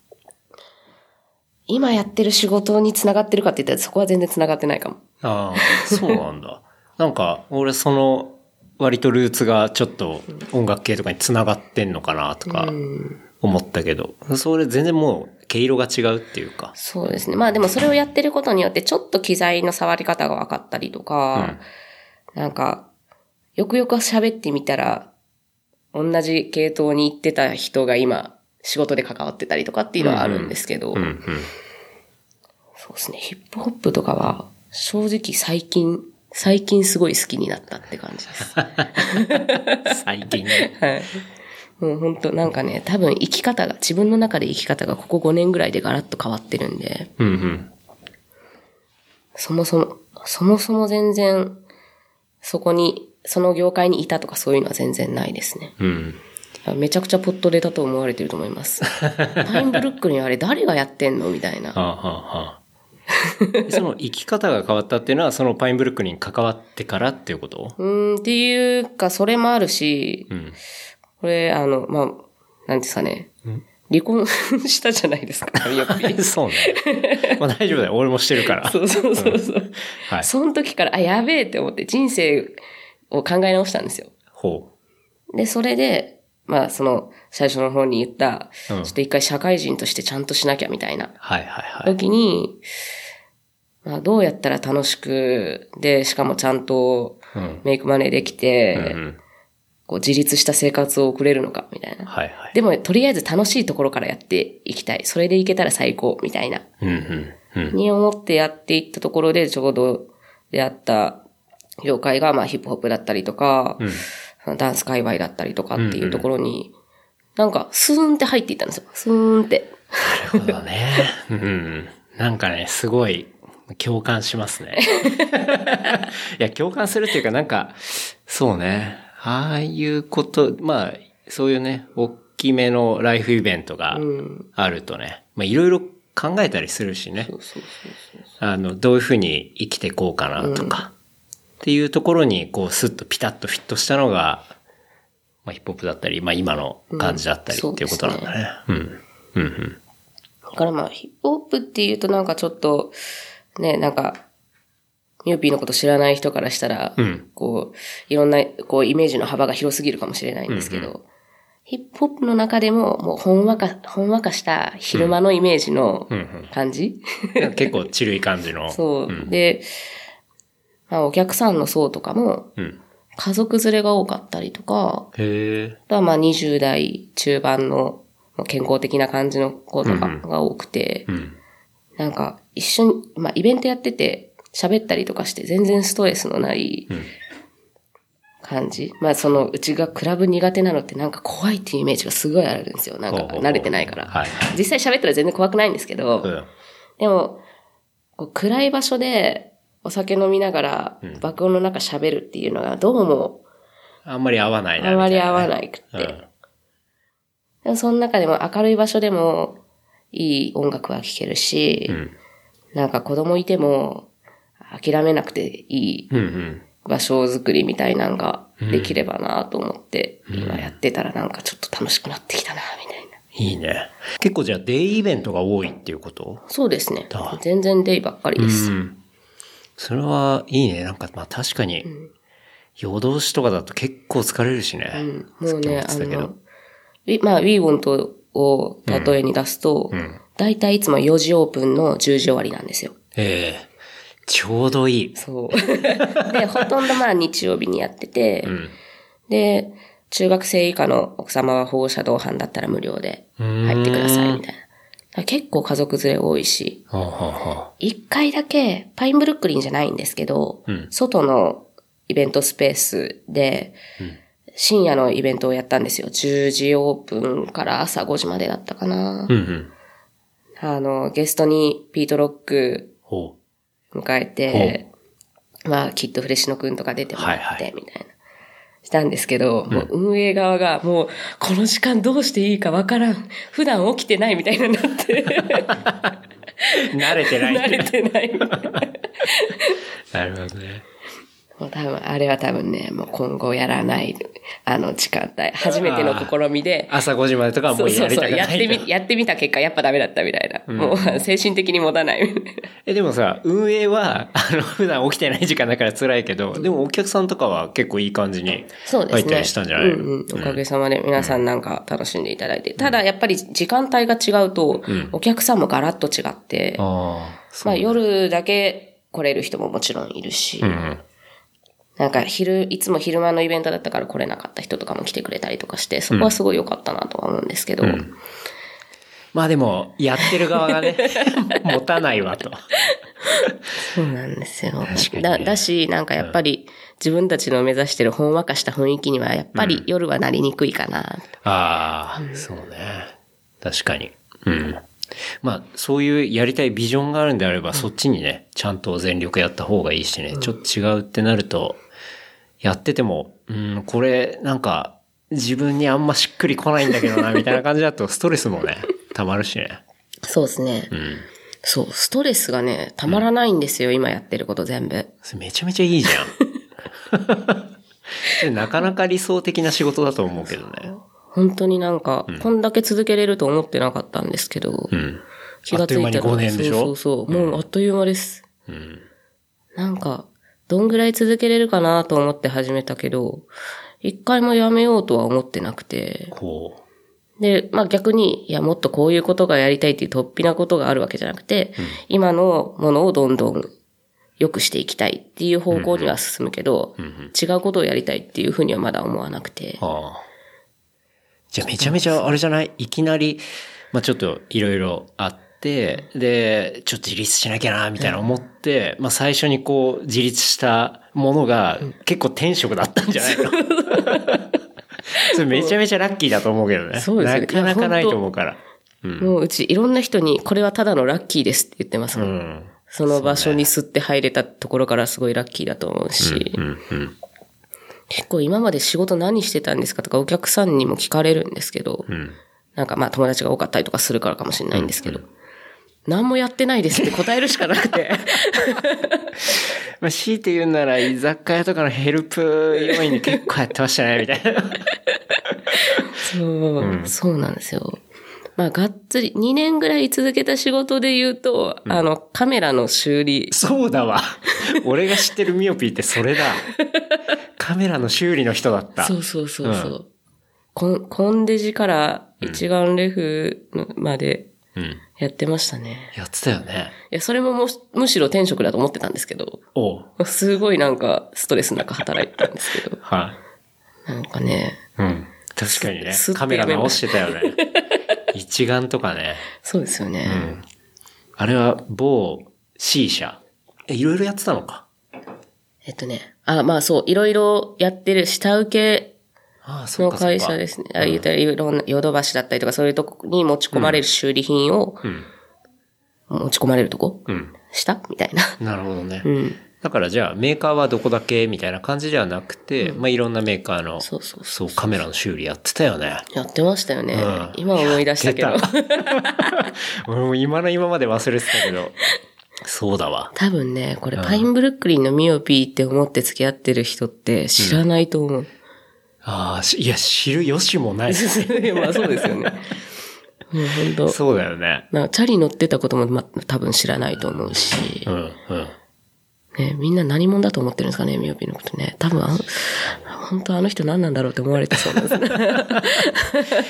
今やってる仕事に繋がってるかって言ったらそこは全然繋がってないかも。ああ、そうなんだ。[laughs] なんか、俺その、割とルーツがちょっと音楽系とかに繋がってんのかなとか思ったけど、それ全然もう毛色が違うっていうか。そうですね。まあでもそれをやってることによってちょっと機材の触り方が分かったりとか、なんか、よくよく喋ってみたら、同じ系統に行ってた人が今、仕事で関わってたりとかっていうのはあるんですけど、うんうん。そうですね。ヒップホップとかは、正直最近、最近すごい好きになったって感じです。[laughs] 最近ね。はい。もう本当なんかね、多分生き方が、自分の中で生き方がここ5年ぐらいでガラッと変わってるんで、うんうん。そもそも、そもそも全然、そこに、その業界にいたとかそういうのは全然ないですね。うん。めちゃくちゃポットでだと思われてると思います。[laughs] タイムブルックにあれ誰がやってんの？みたいな。はあ、はあはあ、[laughs] その生き方が変わったっていうのは、そのパインブルックに関わってからっていうこと？うーん、っていうか、それもあるし、うん。これ、あの、まあ、なんですかね。離婚したじゃないですか、神岡ピそうね。まあ大丈夫だよ。俺もしてるから。[laughs] そうそうそうそう。はい。その時から、あ、やべえって思って人生を考え直したんですよ。ほで、それで、まあ、その、最初の方に言った、うんちょっと一回社会人としてちゃんとしなきゃみたいなう。はいはいはい。時に、まあ、どうやったら楽しく、で、しかもちゃんとうん。メイクマネーできて、うんこう自立した生活を送れるのか、みたいな。はいはい。でも、とりあえず楽しいところからやっていきたい。それでいけたら最高、みたいな。うんうん。うん。に思ってやっていったところで、ちょうど出会った業界が、まあ、ヒップホップだったりとか、ダンス界隈だったりとかっていうところに、なんか、スーンって入っていったんですよ。スーンって。なるほどね。[laughs] うん。なんかね、すごい共感しますね。[laughs] いや、共感するっていうかなんか、そうね。ああいうこと、まあ、そういうね、大きめのライフイベントがあるとね、まあいろいろ考えたりするしね。あの、どういうふうに生きていこうかなとか、っていうところに、こう、スッとピタッとフィットしたのが、まあ、ヒップホップだったり、まあ、今の感じだったりうんっていうことなんだね。うん。うん、うん。だからまあ、ヒップホップっていうとなんかちょっと、ね、なんか、ミューピーのこと知らない人からしたら、うんこう、いろんな、こう、イメージの幅が広すぎるかもしれないんですけど、ヒップホップの中でも、もう、ほんわか、ほんわかした昼間のイメージの感じ、なんか結構チルい感じの。そう。で、まあ、お客さんの層とかも、うん。家族連れが多かったりとか、へえ。あとはまあ20代中盤のまあ健康的な感じの子とかが多くて、うん。なんか一緒に、まあイベントやってて喋ったりとかして全然ストレスのない感じ。まあそのうちがクラブ苦手なのってなんか怖いっていうイメージがすごいあるんですよ。なんか慣れてないから。はい実際喋ったら全然怖くないんですけど、うん。でも、暗い場所でお酒飲みながら爆音の中喋るっていうのがどうもあんまり合わないな。あまり合わいなくて。うんでもその中でも明るい場所でもいい音楽は聴けるし、んなんか子供いても諦めなくていいうんうん。場所づくりみたいなのができればなと思って、今やってたらなんかちょっと楽しくなってきたな、みたいな。いいね。結構じゃあデイイベントが多いっていうこと？そうですねだ。全然デイばっかりです。ん。それはいいね。なんかまあ確かに、夜通しとかだと結構疲れるしね。もうね、あさっきも言ってたけどの、まあ、ウィーウォントを例えに出すと、だいたいいつも4時オープンの10時終わりなんですよ。ええちょうどいい。そう。[laughs] で、ほとんどまあ日曜日にやってて、で、中学生以下の奥様は保護者同伴だったら無料で入ってくださいみたいな。結構家族連れ多いし、はあ、はあは一回だけ、パインブルックリンじゃないんですけど、外のイベントスペースで、深夜のイベントをやったんですよ。10時オープンから朝5時までだったかな。あ、うんうん。あの、ゲストにピートロックほ迎えて、まあ、きっとフレッシュのくんとか出てもらって、はいはいみたいな。したんですけど、もう運営側がもう、この時間どうしていいかわからん。普段起きてないみたいになって、う。[laughs] 慣れてない。[laughs] 慣れてない。[laughs] なるほどね。もう多分、あれは多分ね、もう今後やらない、あの時間帯、初めての試みで、朝5時までとかはもそうやりたくないやってみ、やってみた結果、やっぱダメだったみたいな。もう精神的に持たない。え、でもさ、運営は、あの、普段起きてない時間だから辛いけど、でもお客さんとかは結構いい感じに。入ったりしたんじゃない？のうんうん。おかげさまで皆さんなんか楽しんでいただいて。ただやっぱり時間帯が違うと、お客さんもガラッと違って、ああ、まあ夜だけ来れる人ももちろんいるし、うん。なんか昼、いつも昼間のイベントだったから来れなかった人とかも来てくれたりとかして、そこはすごい良かったなとは思うんですけど、まあでも、やってる側がね、[laughs] 持たないわと。そうなんですよ。かにねだ、だし、なんかやっぱり自分たちの目指してるほんわかした雰囲気にはやっぱり夜はなりにくいかな。ああ、そうね。確かに。うん。まあ、そういうやりたいビジョンがあるんであれば、そっちにね、ちゃんと全力やった方がいいしね、ちょっと違うってなると、やってても、うん、これ、なんか、自分にあんましっくりこないんだけどな、[laughs] みたいな感じだと、ストレスもね、溜まるしね。そうですね。うん。そう、ストレスがね、たまらないんですよ、今やってること全部。めちゃめちゃいいじゃん。[laughs] なかなか理想的な仕事だと思うけどね。本当になんか、こんだけ続けれると思ってなかったんですけど、うん。気がついたらあっという間に5年でしょ？そうそうそう、もうあっという間です。うん。なんか、どんぐらい続けれるかなと思って始めたけど、一回もやめようとは思ってなくて、こで、まあ逆に、いや、もっとこういうことがやりたいっていう突飛なことがあるわけじゃなくて、今のものをどんどん良くしていきたいっていう方向には進むけど、違うことをやりたいっていうふうにはまだ思わなくて。ああ。じゃあめちゃめちゃあれじゃない？いきなり、まあちょっといろいろあって、で、ちょっと自立しなきゃな、みたいな思って、まあ最初にこう自立したものが結構転職だったんじゃないの？それめちゃめちゃラッキーだと思うけどね。そうですねなかなかないと思うから。もううちいろんな人に、これはただのラッキーですって言ってますもん。うん。その場所に吸って入れたところからすごいラッキーだと思うし、うん、うん。結構今まで仕事何してたんですかとかお客さんにも聞かれるんですけど、んなんかまあ友達が多かったりとかするからかもしれないんですけど、何もやってないですって答えるしかなくて。まあ強いて言うなら居酒屋とかのヘルプ要員で結構やってましたね、みたいな。そう、そうなんですよ。まあ、がっつり、2年ぐらい続けた仕事で言うと、あの、カメラの修理。そうだわ。俺が知ってるミオピーってそれだ。カメラの修理の人だった。そうそうそうそう。コンコンデジから一眼レフのまでうん。やってましたね。やってたよね。いや、それももむしろ転職だと思ってたんですけど、おう。すごいなんかストレスの中働いてたんですけど、[laughs] はなんかね、い。うん。確かにねカメラ直してたよね。[laughs] 一眼とかね。そうですよね。うん。あれは某 C 社。え、いろいろやってたのか。えっとね、あ、まあそう、いろいろやってる下請けの。会社ですね。あ言ったらいろんなヨドバシだったりとかそういうとこに持ち込まれる修理品を、ん持ち込まれるとこ、うん。した？みたいな。[laughs] なるほどね。うん。だからじゃあメーカーはどこだけみたいな感じではなくて、まあいろんなメーカーの、そうそうそう、カメラの修理やってたよね。やってましたよね。うん今思い出したけど [laughs] 俺も今の今まで忘れてたけど。そうだわ。多分ね、これパインブルックリンのミオピーって思って付き合ってる人って知らないと思う。ああ、しいや、知る由もない。[laughs] まあそうですよね。もう本当そうだよね。なんかチャリ乗ってたことも、ま、多分知らないと思うしう、ん、うん。ね、みんな何者だと思ってるんですかね、ミオピーのことね。多分本当あの人何なんだろうって思われてそうなんですね。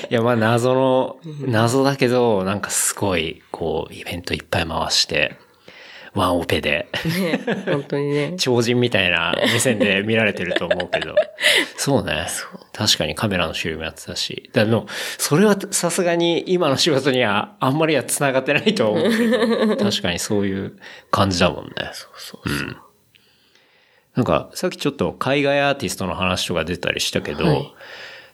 [laughs] いや、まあ謎の、謎だけど、なんかすごい、こう、イベントいっぱい回して、ワンオペで、ね、本当にね。超人みたいな目線で見られてると思うけど。[laughs] そうね。確かにカメラの修理もやってたし。だでも、それはさすがに今の仕事にはあんまりは繋がってないと思うけど、[laughs] 確かにそういう感じだもんね。そうそうそう。なんか、さっきちょっと海外アーティストの話とか出たりしたけど、はい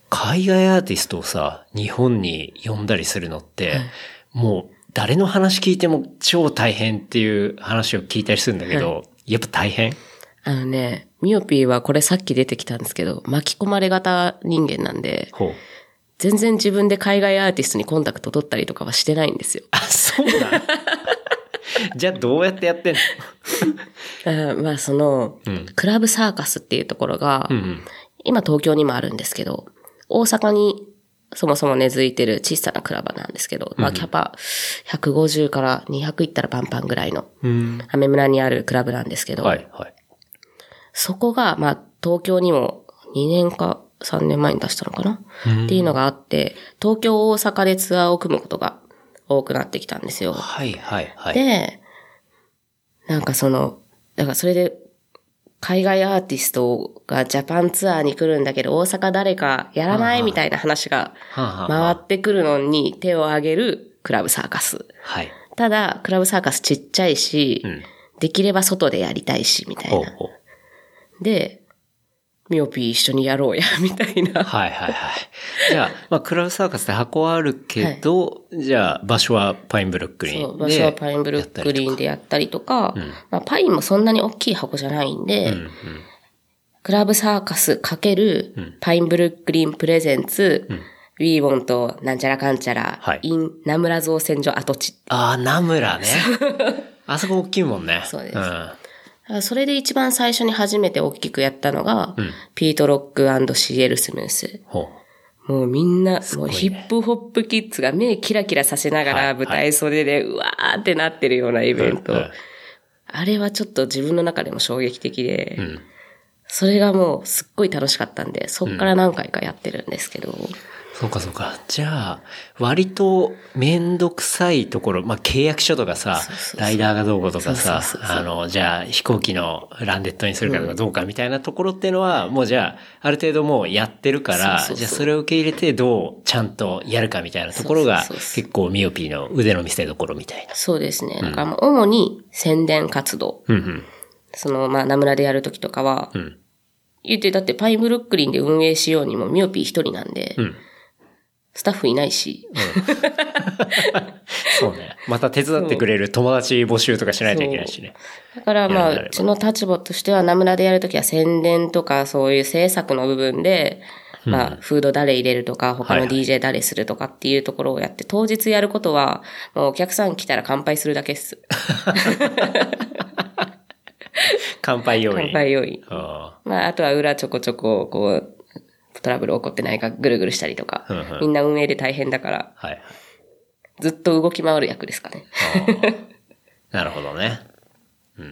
海外アーティストをさ、日本に呼んだりするのって、もう誰の話聞いても超大変っていう話を聞いたりするんだけど、やっぱ大変？あのね、ミオピーはこれさっき出てきたんですけど、巻き込まれ型人間なんで。全然自分で海外アーティストにコンタクト取ったりとかはしてないんですよ。あ、そうなの？[laughs] じゃあどうやってやってんの？[laughs] あまあその、クラブサーカスっていうところが、うん。今東京にもあるんですけど、大阪にそもそも根付いてる小さなクラブなんですけど、まあキャパ150から200いったらパンパンぐらいの、うん。アメ村にあるクラブなんですけど、はい、はい。そこが、まあ、東京にも2年か3年前に出したのかな？っていうのがあって、東京、大阪でツアーを組むことが多くなってきたんですよ。はい、はい、はい。で、なんかその、だからそれで、海外アーティストがジャパンツアーに来るんだけど、大阪誰かやらない？みたいな話が回ってくるのに手を挙げるクラブサーカス。はい。ただ、クラブサーカスちっちゃいし、んできれば外でやりたいし、みたいな。ほうほう。で、ミオピー一緒にやろうや、[laughs] みたいな。はいはいはい。じゃあ、[laughs] まあ、クラブサーカスで箱はあるけど、じゃあ、場所はパインブルックリンで。そう、場所はパインブルックリンでやったりとか、まあ、パインもそんなに大きい箱じゃないんで、うんうん。クラブサーカスかけるパインブルックリンプレゼンツ、ウィーボンとなんちゃらかんちゃら、はいインナムラ造船所跡地。ああ、ナムラね。[laughs] あそこ大きいもんね。そうですん。それで一番最初に初めて大きくやったのが、ピートロックシエルスムース。ほもうみんな、ねもヒップホップキッズが目キラキラさせながはいら舞台袖でうわーってなってるようなイう。ベント。うんうんあれはちょっと自分の中でも衝撃的で、んそれがもうすっごい楽しかったんで、そっから何回かやってるんですけど、そうかそうか。じゃあ、割とめんどくさいところ、まあ契約書とかさ、ライダーがどうこうとかさあの、じゃあ飛行機のランデットにするかとかどうかみたいなところっていうのは、もうじゃあ、ある程度もうやってるから、じゃあそれを受け入れてどうちゃんとやるかみたいなところが、結構ミオピーの腕の見せ所みたいな。そうですね。だからもう主に宣伝活動。うんうん。その、まあ、ナムラでやるときとかは、うん。言って、だってパイブルックリンで運営しようにもミオピー一人なんで、うん。スタッフいないし、そうね。また手伝ってくれる友達募集とかしないといけないしね。だからまあ、うちの立場としては、ナムラでやるときは宣伝とかそういう制作の部分で、まあ、フード誰入れるとか、他の DJ 誰するとかっていうところをやって、当日やることは、もうお客さん来たら乾杯するだけっす。[laughs] 乾杯用意。乾杯用意。あまあ、あとは裏ちょこちょこ、こう、トラブル起こってないかぐるぐるしたりとかうんうん、みんな運営で大変だから、あはいはい。ずっと動き回る役ですかね。なるほどね。う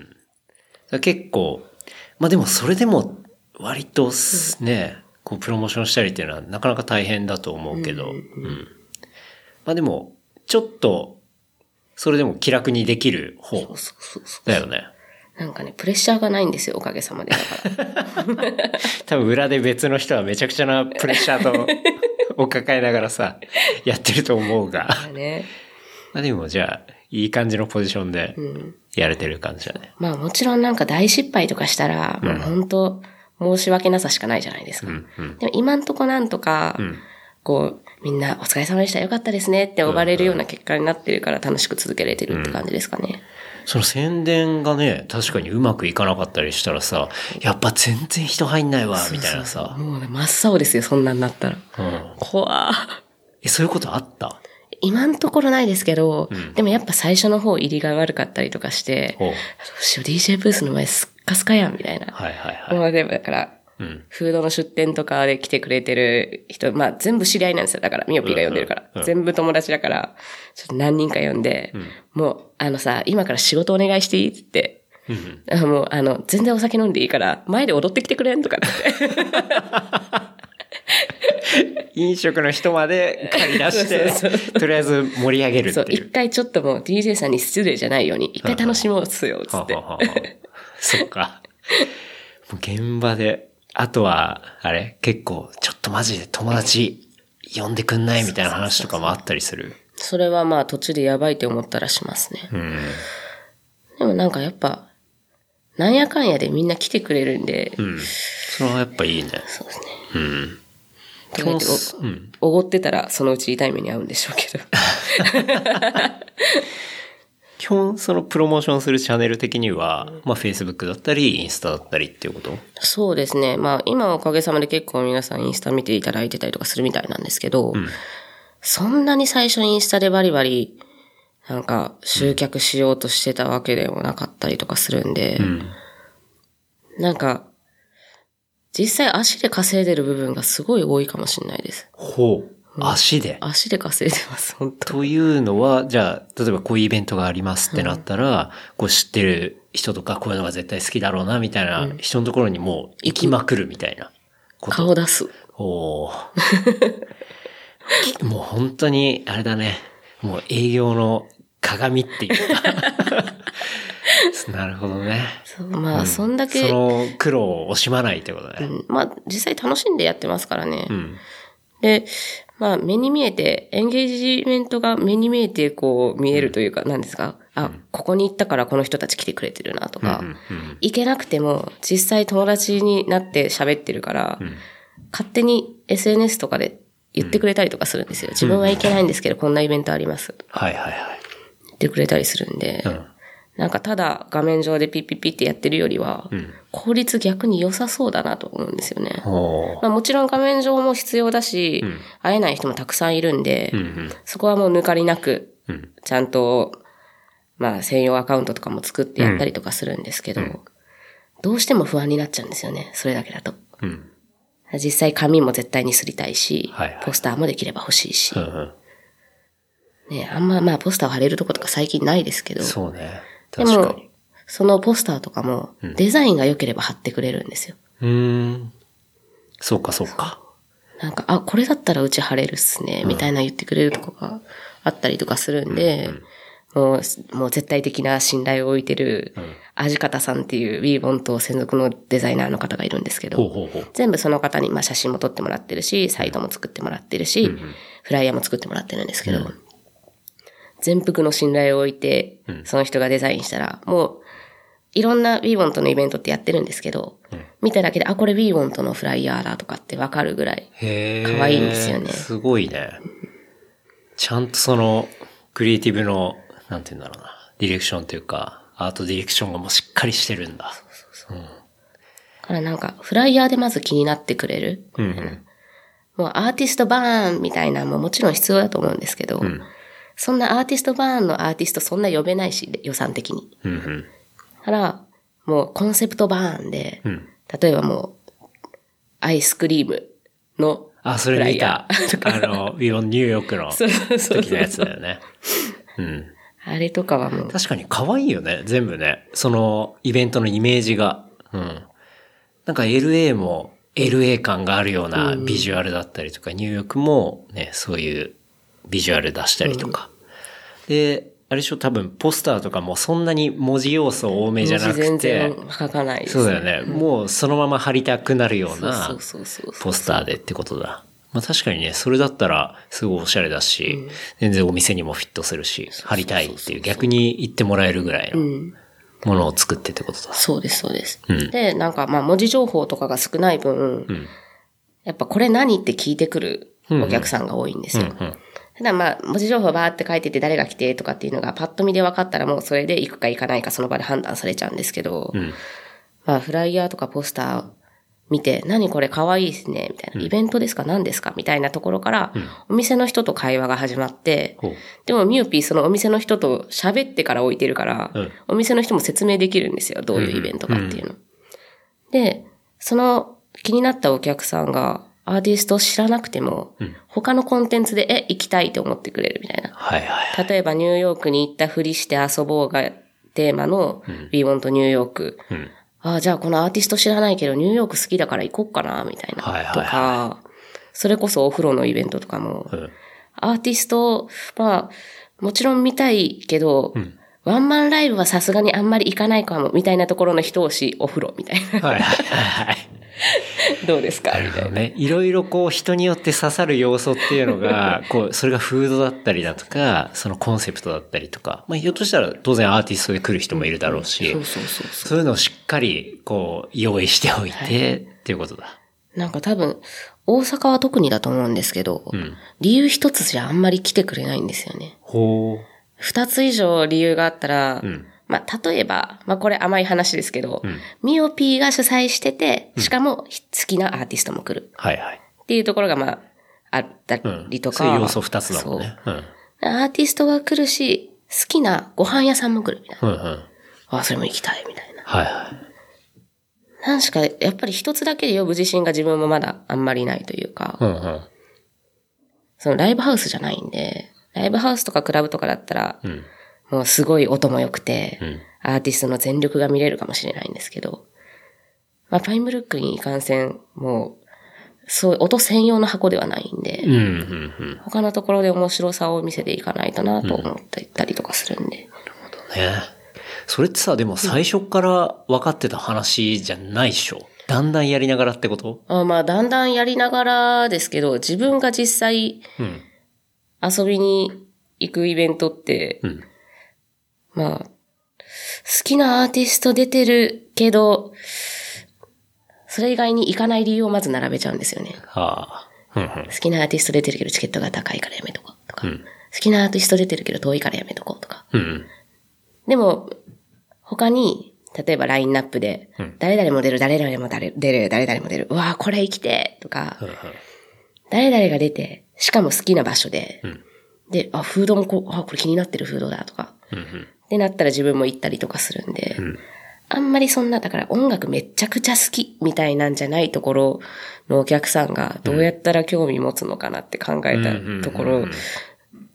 ん。結構、まあでもそれでも割とすね、こうプロモーションしたりっていうのはなかなか大変だと思うけど、うん。まあでも、ちょっと、それでも気楽にできる方そうそうそう。だよね。なんかね、プレッシャーがないんですよ、おかげさまで。だから。[laughs] 多分裏で別の人はめちゃくちゃなプレッシャーとを抱えながらさ、やってると思うが。ね。まあでもじゃあ、いい感じのポジションでやれてる感じだね。まあもちろんなんか大失敗とかしたら、もう本当申し訳なさしかないじゃないですか。うんうん。でも今んとこなんとか、んこう、みんなお疲れ様でした、よかったですねって呼ばれるような結果になってるから楽しく続けられてるって感じですかね。その宣伝がね、確かにうまくいかなかったりしたらさ、やっぱ全然人入んないわ、みたいなさ。もうね、真っ青ですよ、そんなんなったら。うん。怖え、そういうことあった？今んところないですけど、でもやっぱ最初の方入りが悪かったりとかして、どうしよう、DJ ブースの前すっかすかやん、みたいな。はいはいはい。もうでもだから、うん。フードの出店とかで来てくれてる人、まあ全部知り合いなんですよ。だから、ミオピーが呼んでるから。全部友達だから、ちょっと何人か呼んで、もう、あのさ、今から仕事お願いしていいってもう、あの、全然お酒飲んでいいから、前で踊ってきてくれんとかって。[laughs] 飲食の人まで借り出して、[laughs] そうそうとりあえず盛り上げるっそう、ていう。一回ちょっともう DJ さんに失礼じゃないように、一回楽しもうっすよ、つって。そっか。もう現場で、あとは、あれ？結構、ちょっとマジで友達呼んでくんないみたいな話とかもあったりする？それはまあ途中でやばいって思ったらしますね。うん。でもなんかやっぱ、なんやかんやでみんな来てくれるんで、うん。それはやっぱいいね。そうですね。うん。基どうや本って、うん。おごってたらそのうち痛い目に遭うんでしょうけど。[laughs] 基本、そのプロモーションするチャンネル的には、まあ Facebook だったり、インスタだったりっていうこと？そうですね。まあ今おかげさまで結構皆さんインスタ見ていただいてたりとかするみたいなんですけど、そんなに最初インスタでバリバリ、なんか集客しようとしてたわけでもなかったりとかするんで、うん。なんか、実際足で稼いでる部分がすごい多いかもしれないです。ほう。足で。足で稼いでます、本当というのは、じゃあ、例えばこういうイベントがありますってなったら、こう知ってる人とか、こういうのが絶対好きだろうな、みたいな人のところにもう行きまくるみたいなこと。顔出す。おー [laughs] もう本当に、あれだね。もう営業の鏡っていうか。[laughs] なるほどね。まあ、そんだけ、その苦労を惜しまないってことね。うんまあ、実際楽しんでやってますからね。うん。で、まあ、目に見えて、エンゲージメントが目に見えて、こう、見えるというか、何ですか？あ、ここに行ったからこの人たち来てくれてるなとか、行けなくても、実際友達になって喋ってるから、勝手に SNS とかで言ってくれたりとかするんですよ。自分は行けないんですけど、こんなイベントあります。はいはいはい。言ってくれたりするんで、うん。なんかただ画面上でピッピッピってやってるよりは、効率逆に良さそうだなと思うんですよね。おーまあ、もちろん画面上も必要だし、会えない人もたくさんいるんで、うんうん。そこはもう抜かりなく、うん。ちゃんと、まあ専用アカウントとかも作ってやったりとかするんですけど、どうしても不安になっちゃうんですよね、それだけだと。うん。実際紙も絶対にすりたいし、はいはいポスターもできれば欲しいし、うんうん。ね、あんままあポスターを貼れるとことか最近ないですけど、そうね。でもそのポスターとかもデザインが良ければ貼ってくれるんですよ。うーん。そうかそうか。なんか、あ、これだったらうち晴れるっすね、みたいな言ってくれるとこがあったりとかするんで、もう、もう絶対的な信頼を置いてる、味方さんっていう w e ボンと専属のデザイナーの方がいるんですけど、ほうほうほう。全部その方にまあ写真も撮ってもらってるし、サイトも作ってもらってるし、フライヤーも作ってもらってるんですけど、全幅の信頼を置いて、その人がデザインしたら、もう、いろんな w e ボンとのイベントってやってるんですけど、見ただけで、あ、これ w e ボンとのフライヤーだとかってわかるぐらい、可愛いんですよねすごいね。ちゃんとその、クリエイティブの、なんて言うんだろうな、ディレクションというか、アートディレクションがもうしっかりしてるんだ。だからなんか、フライヤーでまず気になってくれる。うんうん。もうアーティストバーンみたいなのももちろん必要だと思うんですけど、そんなアーティストバーンのアーティストそんな呼べないし、予算的に。うんうん。だから、もうコンセプトバーンで、うん。例えばもう、アイスクリームのあ、それ見た。あの、ニューヨークの [laughs] 時のやつだよね。うん。あれとかはもう、確かに可愛いよね、全部ね。そのイベントのイメージが。うん。なんか LA も LA 感があるようなビジュアルだったりとか、ニューヨークもね、そういうビジュアル出したりとか。で、あれでしょ、多分ポスターとかもそんなに文字要素多めじゃなくて然、書かないです、そうだよね。もうそのまま貼りたくなるようなポスターでってことだ。まあ確かにね、それだったらすごいおしゃれだし、全然お店にもフィットするし、貼りたいっていう逆に言ってもらえるぐらいのものを作ってってことだ。そうです、そうです。うんで、なんかまあ文字情報とかが少ない分、んやっぱこれ何って聞いてくるお客さんが多いんですよ。うんただまあ、文字情報バーって書いてて誰が来てとかっていうのがパッと見で分かったらもうそれで行くか行かないかその場で判断されちゃうんですけど、んまあフライヤーとかポスター見て、何これ可愛いですね、みたいな。イベントですか何ですかみたいなところから、お店の人と会話が始まってほう、でもミューピーそのお店の人と喋ってから置いてるから、うんお店の人も説明できるんですよ。どういうイベントかっていうの。で、その気になったお客さんがアーティストを知らなくても、他のコンテンツで、え、行きたいと思ってくれるみたいな。はいはい。例えばニューヨークに行ったふりして遊ぼうがテーマの We Want New York。うん。ああ、じゃあこのアーティスト知らないけどニューヨーク好きだから行こっかな、みたいな。はいはいはいとか、それこそお風呂のイベントとかも、うん。アーティスト、まあ、もちろん見たいけど、ワンマンライブはさすがにあんまり行かないかも、みたいなところの一押し、お風呂みたいな。はいはいはいはい。[laughs] どうですか？みたいな。ね、いろいろこう人によって刺さる要素っていうのが、[laughs] こう、それがフードだったりだとか、そのコンセプトだったりとか、まあひょっとしたら当然アーティストで来る人もいるだろうし、そうそうそうそそういうのをしっかりこう用意しておいて、っていうことだ。う。なんか多分、大阪は特にだと思うんですけど、ん理由一つじゃあんまり来てくれないんですよね。ほ二つ以上理由があったら、んまあ、例えば、まあ、これ甘い話ですけど、ミオピーが主催してて、しかも好きなアーティストも来る。はいはい。っていうところが、まあ、あったうん。りとか。そういう要素二つだもんね。うん。アーティストが来るし、好きなご飯屋さんも来るみたいな。うんうん。あ、それも行きたいみたいな。はいはい。なんしか、やっぱり一つだけで呼ぶ自信が自分もまだあんまりないというか、うんうん。そのライブハウスじゃないんで、ライブハウスとかクラブとかだったら、うん。もうすごい音も良くて、んアーティストの全力が見れるかもしれないんですけど、まあ、パインブルックにいかんせん、もう、そう、音専用の箱ではないんで、うんうんうん。他のところで面白さを見せていかないとなと思っていったりとかするんで。ね。それってさ、でも最初から分かってた話じゃないでしょ？だんだんやりながらってこと？あまあ、だんだんやりながらですけど、自分が実際うん。遊びに行くイベントって、うん。まあ、好きなアーティスト出てるけど、それ以外に行かない理由をまず並べちゃうんですよね。はあ。うんうん。好きなアーティスト出てるけどチケットが高いからやめとこうとか、うん好きなアーティスト出てるけど遠いからやめとこうとか。うん。でも、他に、例えばラインナップで、うん誰々も出る、誰々も出る、出る、誰々も出る、うわーこれ生きてとか、うんうん誰々が出て、しかも好きな場所で、んで、あ、フードもこう、あ、これ気になってるフードだとか、うんってなったら自分も行ったりとかするんで、んあんまりそんな、だから音楽めっちゃくちゃ好きみたいなんじゃないところのお客さんがどうやったら興味持つのかなって考えたところ、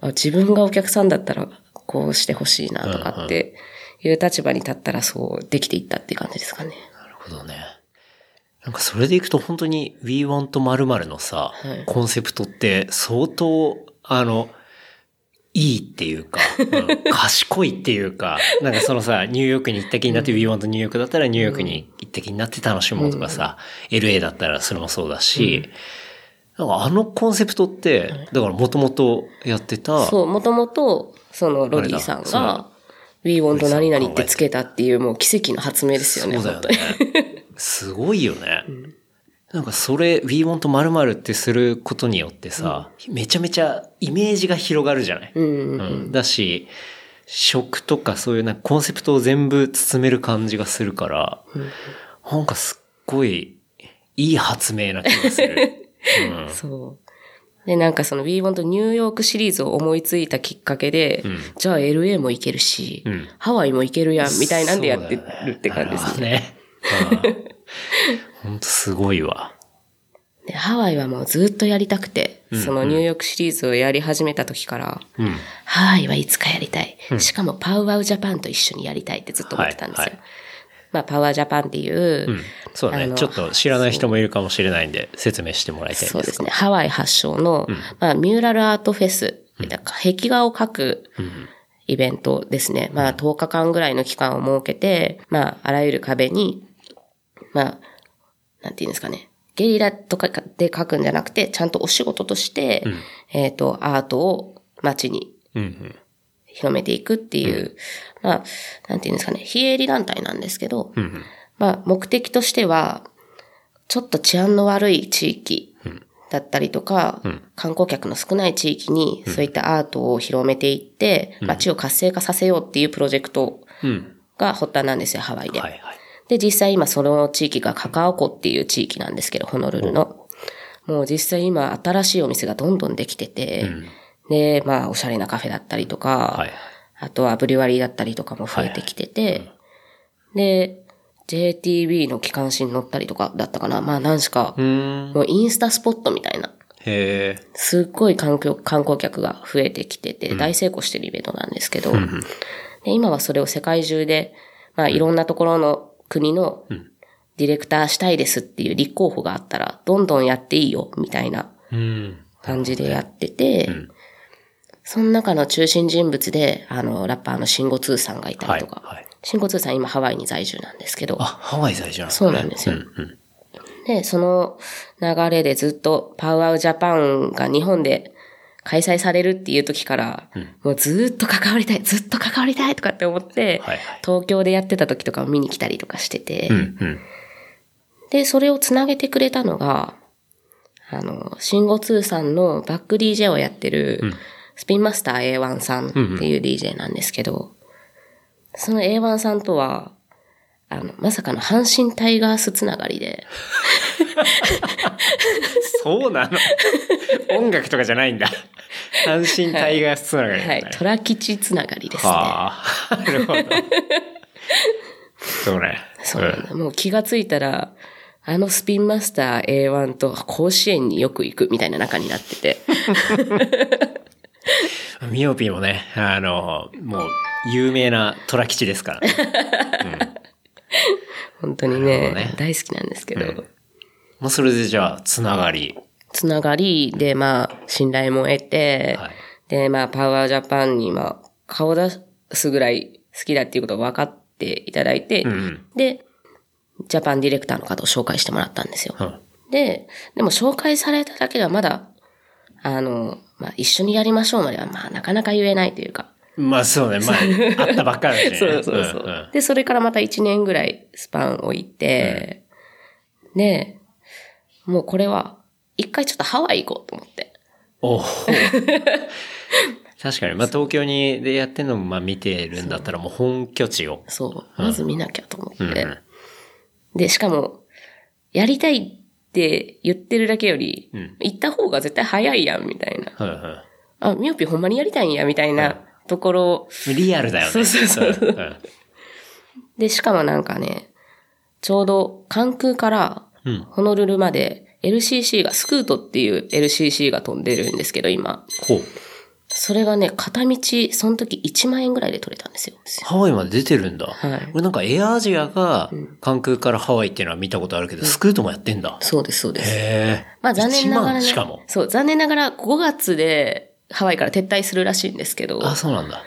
あ自分がお客さんだったらこうしてほしいなとかっていう立場に立ったらそうできていったっていう感じですかね。なるほどね。なんかそれでいくと本当に We Want 〇〇のさ、はいコンセプトって相当、あの、いいっていうか、[laughs] うん賢いっていうか、なんかそのさ、ニューヨークに行った気になって We Want ニューヨークだったらニューヨークに行った気になって楽しもうとかさ、LA だったらそれもそうだし、なんかあのコンセプトって、だからもともとやってた、そう、もともと、そのロディさんあれだが、We want 何々ってつけたっていうもう奇跡の発明ですよね、そうだよ。ね。すごいよね。なんかそれ、We want 〇〇ってすることによってさ、めちゃめちゃイメージが広がるじゃない、うんうんうん。だし、食とかそういうなんかコンセプトを全部包める感じがするから、なんかすっごいいい発明な気がする。[laughs] うん。そう。で、なんかその We Want ニューヨークシリーズを思いついたきっかけで、じゃあ LA も行けるし、ん。ハワイも行けるやん、みたいなんでやってるって感じですね。ね。[laughs] 本当すごいわ。でハワイはもうずっとやりたくて、そのニューヨークシリーズをやり始めた時から、うん。ハワイはいつかやりたい。しかもパウアウジャパンと一緒にやりたいってずっと思ってたんですよ。はいはいまあ、パワージャパンっていう、うん。そうだね。ちょっと知らない人もいるかもしれないんで、説明してもらいたいんですそうですね。ハワイ発祥の、まあ、ミューラルアートフェス、だから壁画を描くイベントですね。まあ、10日間ぐらいの期間を設けて、まあ、あらゆる壁に、まあ、なんていうんですかね。ゲリラとかで描くんじゃなくて、ちゃんとお仕事として、えっ、と、アートを街にうんうん。広めていくっていう、まあ、なんていうんですかね、非営利団体なんですけど、うんうん。まあ、目的としては、ちょっと治安の悪い地域だったりとか、観光客の少ない地域にそういったアートを広めていって、街を活性化させようっていうプロジェクトうん。が発端なんですよ、ハワイで。はいはい。で、実際今その地域がカカオ湖っていう地域なんですけど、ホノルルの。もう実際今新しいお店がどんどんできてて、で、まあおしゃれなカフェだったりとか、はいあとはブリュワリーだったりとかも増えてきてて、で、JTB の機関誌に乗ったりとかだったかな。まあ何しか。もうインスタスポットみたいな。すっごい観光観光客が増えてきてて、大成功してるイベントなんですけど、で今はそれを世界中で、まあいろんなところの国のディレクターしたいですっていう立候補があったら、どんどんやっていいよ、みたいなうん。感じでやってて、その中の中心人物で、あの、ラッパーのシンゴツーさんがいたはい。りとか、はい。シンゴツーさん今ハワイに在住なんですけどあ、、ハワイ在住なんそうなんですようんうん。で、その流れでずっとパウアウジャパンが日本で開催されるっていう時から、もうずっと関わりたい、ずっと関わりたいとかって思って、はいはい。東京でやってた時とかも見に来たりとかしてて、うんうん。で、それをつなげてくれたのが、あの、シンゴ2さんのバック DJ をやってる、スピンマスター A1 さんっていう DJ なんですけど、その A1 さんとは、あの、まさかの阪神タイガースつながりで、そうなの？音楽とかじゃないんだ。阪神タイガースつながりなんだねはい、トラ吉つながりですね。はあ。なるほど。そうね。そうなんだ。もう気がついたら、あのスピンマスター A1 と甲子園によく行くみたいな仲になってて。うん。ミオピーもね、あの、もう、有名な虎吉ですからね。[laughs] 本当にねね大好きなんですけど。まあ、それでじゃあ、つながり。つながりで、まあ、信頼も得て、はいで、まあ、パワージャパンに、まあ、顔出すぐらい好きだっていうことを分かっていただいて、うんで、ジャパンディレクターの方を紹介してもらったんですよ。うん。で、でも紹介されただけではまだ、あの、まあ、一緒にやりましょうまでは、まあ、なかなか言えないというか。まあそうね。まあ、会ったばっかりだしね。そうそうそう。んんで、それからまた1年ぐらいスパン置いて、で、もうこれは、一回ちょっとハワイ行こうと思って。おお。確かに。まあ東京にでやってんのもまあ見てるんだったらもう本拠地を。そう。まず見なきゃと思って。うんうんで、しかも、やりたいって言ってるだけより、ん行った方が絶対早いやん、みたいな。はいはあ、ミオピほんまにやりたいんや、みたいなところい。リアルだよね。そうそうそうんんで、しかもなんかね、ちょうど関空からうんホノルルまで LCC が、スクートっていう LCC が飛んでるんですけど、今。ほう。それがね、片道、その時1万円ぐらいで取れたんですよ。ハワイまで出てるんだ。はい俺なんかエアアジアが関空からハワイっていうのは見たことあるけど、スクートもやってんだ。そうです、そうです。へえ。まあ残念ながら1万ね。しかも。そう、残念ながら5月でハワイから撤退するらしいんですけど、あ、そうなんだ。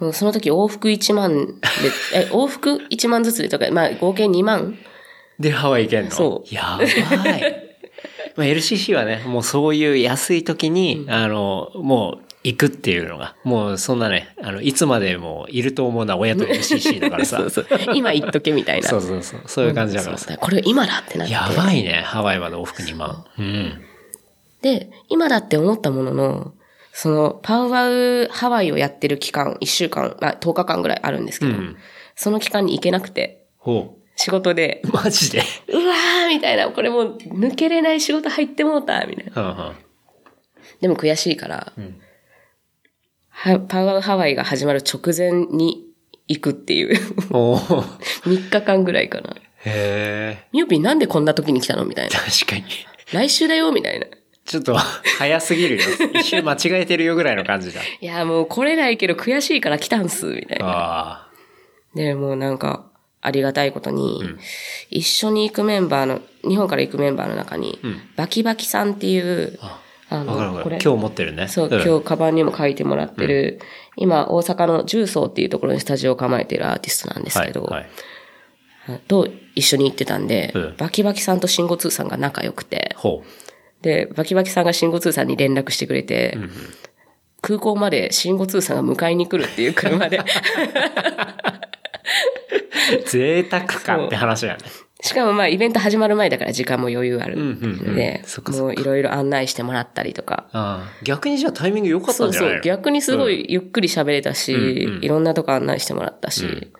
もうその時往復1万で、え、[laughs] 往復1万ずつでとか、まあ合計2万で、ハワイ行けんの？そうやばい。[laughs] まあ、LCC はね、もうそういう安い時に、あの、もう行くっていうのが、もうそんなね、あの、いつまでもいると思うのは親と LCC だからさ。[laughs] そうそう。今言っとけみたいな。そうそうそう。そういう感じだからさ。そうこれ今だってなって。やばいね、ハワイまで往復2万。うん。で、今だって思ったものの、その、パウワウハワイをやってる期間、1週間、まあ10日間ぐらいあるんですけど、うんその期間に行けなくて、ほ仕事で、う。マジで？うわーみたいな、これもう抜けれない仕事入ってもうた、みたいな。はんはんでも悔しいから、んはパウワウハワイが始まる直前に行くっていう、おー [laughs] 3日間ぐらいかな。へえ。ミオピーなんでこんな時に来たの？みたいな。確かに。来週だよ？みたいな。ちょっと、[laughs] 早すぎるよ。一瞬間違えてるよぐらいの感じだ。[laughs] いや、もう来れないけど悔しいから来たんす、みたいな。あで、もうなんか、ありがたいことに、一緒に行くメンバーの、日本から行くメンバーの中に、バキバキさんっていう、ああ。わかるわかる。これ、今日持ってるね。そう、ん今日カバンにも書いてもらってる、今、大阪の重曹っていうところにスタジオを構えているアーティストなんですけど、はい。はいと一緒に行ってたんで、うんバキバキさんと慎吾通さんが仲良くて、ほで、バキバキさんが慎吾通さんに連絡してくれて、空港まで慎吾通さんが迎えに来るっていう車で、う。[laughs] 贅沢かって話だよね。しかもまあイベント始まる前だから時間も余裕あるうんうんうんのでもういろいろ案内してもらったりとか。ああ逆にじゃあタイミング良かったそうそう。んじゃないの？逆にすごいゆっくり喋れたし、うんうんいろんなとこ案内してもらったし。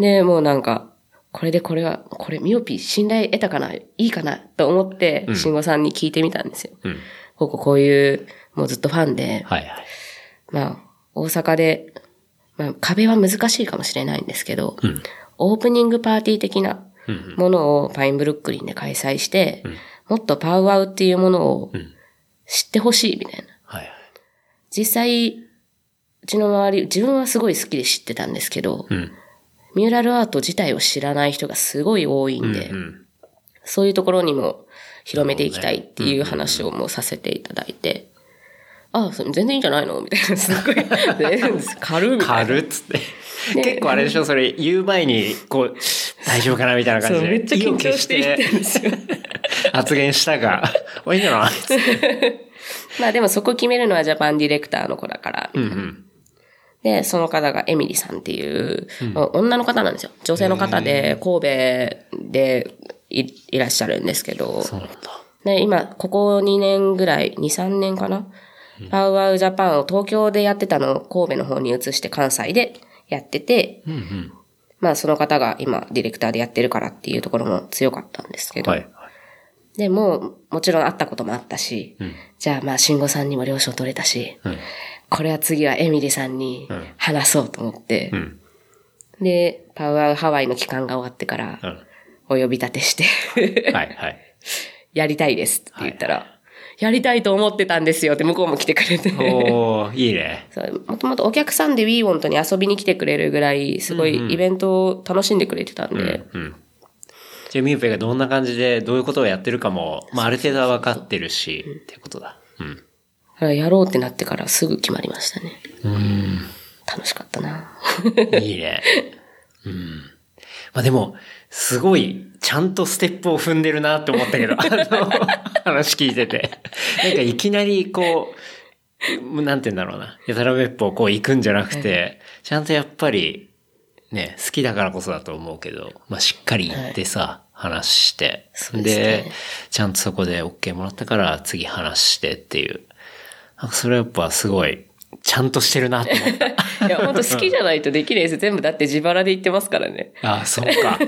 で、もうなんか、これでこれは、これミオピー信頼得たかないいかなと思って、ん慎吾さんに聞いてみたんですよ。うん。こここういう、もうずっとファンで、はいはい。まあ、大阪で、まあ、壁は難しいかもしれないんですけど、うん。オープニングパーティー的なうん。ものをパインブルックリンで開催して、もっとパウアウっていうものをうん。知ってほしいみたいな。はいはい。実際、うちの周り、自分はすごい好きで知ってたんですけど、うん。ミューラルアート自体を知らない人がすごい多いんで、うん。そういうところにも広めていきたいっていう話をもうさせていただいて、ああ、それ全然いいんじゃないの？みたいな、すっごい、[laughs] [laughs] 軽いみた。軽っつって。結構あれでしょ？それ言う前に、こう、大丈夫かなみたいな感じで。めっちゃ緊張して言ってるんですよ。[laughs] 発言したが、おいいんじゃない？まあでもそこ決めるのはジャパンディレクターの子だから、うんうん。で、その方がエミリさんっていう、女の方なんですよ。女性の方で、神戸でいいらっしゃるんですけど、そうなんだ。で、今、ここ2年ぐらい、2、3年かな、パウアウジャパンを東京でやってたのを神戸の方に移して関西でやってて、うんうん。まあその方が今ディレクターでやってるからっていうところも強かったんですけど、はい。でも、もちろん会ったこともあったし、うんじゃあまあ慎吾さんにも了承取れたし、うん。これは次はエミリさんにうん話そうと思って、うん。で、パウアウハワイの期間が終わってからう、ん。お呼び立てして、はいはい。[laughs] やりたいですって言ったら、やりたいと思ってたんですよって向こうも来てくれて。おー、いいね。もともとお客さんで WeWant に遊びに来てくれるぐらい、すごいイベントを楽しんでくれてたんで、うん。じゃあ、ミューペがどんな感じで、どういうことをやってるかも、まあ、ある程度は分かってるし、っていうことだ。うん。やろうってなってからすぐ決まりましたね。うん。楽しかったな。いいね。うん。まあでも、すごい、ちゃんとステップを踏んでるなって思ったけど、あの、[laughs] 話聞いてて。なんかいきなりこう、なんて言うんだろうな。やたらめっぽうこう行くんじゃなくて、ちゃんとやっぱり、ね、好きだからこそだと思うけど、まあしっかり行ってさ、話して。でで、ちゃんとそこで OK もらったから次話してっていう。なんかそれやっぱすごい、ちゃんとしてるなって思った。[laughs] いや、本当好きじゃないとできないです。全部だって自腹で言ってますからね。あ [laughs] あ、そうか。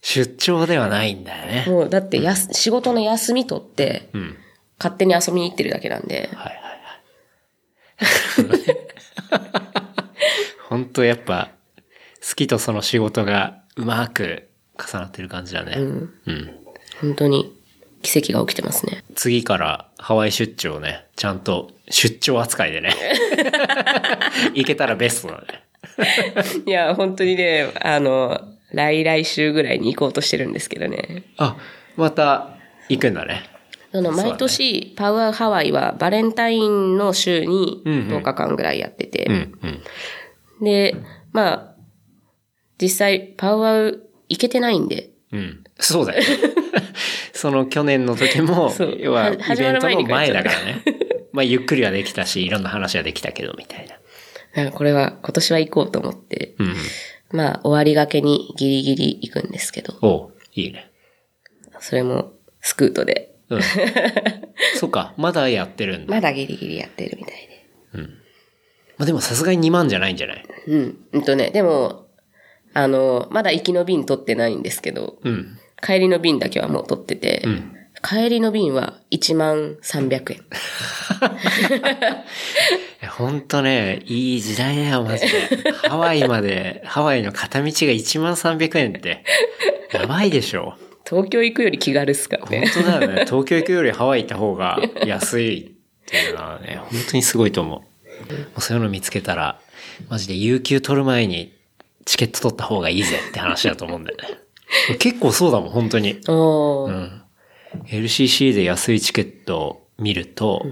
出張ではないんだよね。もうだってやす、仕事の休み取って、うん。勝手に遊びに行ってるだけなんで、はいはいはい。[laughs] 本当やっぱ、好きとその仕事がうまく重なってる感じだね。うん。本当に奇跡が起きてますね。次からハワイ出張ね、ちゃんと出張扱いでね。[laughs] 行けたらベストだね。[laughs] いや、本当にね、あの、来来週ぐらいに行こうとしてるんですけどね。あ、また行くんだね。あの、毎年、パウアーハワイはバレンタインの週にうんうん10日間ぐらいやってて、うん、うん。で、まあ、実際、パウアー行けてないんで、うん。そうだよね。[laughs] その去年の時も要ははイベントの前だからね。[laughs] まあゆっくりはできたし、いろんな話はできたけど、みたいな。なんかこれは今年は行こうと思って、うん。まあ、終わりがけにギリギリ行くんですけど、おういいね。それもスクートで、うん。[laughs] そうか、まだやってるんだ。まだギリギリやってるみたいで。まあでもさすがに2万じゃないんじゃない？うん。うんとね、でも、あの、まだ行きの便取ってないんですけど、うん。帰りの便だけはもう取ってて、ん帰りの便は1万300円。ほんとね、いい時代だよ、マジで。ハワイまで、ハワイの片道が1万300円って、やばいでしょ。東京行くより気軽っすから本ね。当だよね。東京行くよりハワイ行った方が安いっていうのはね、本当にすごいと思う。もうそういうの見つけたら、マジで有給取る前にチケット取った方がいいぜって話だと思うんだよね。[laughs] 結構そうだもん、本当に。うん。LCC で安いチケットを見ると、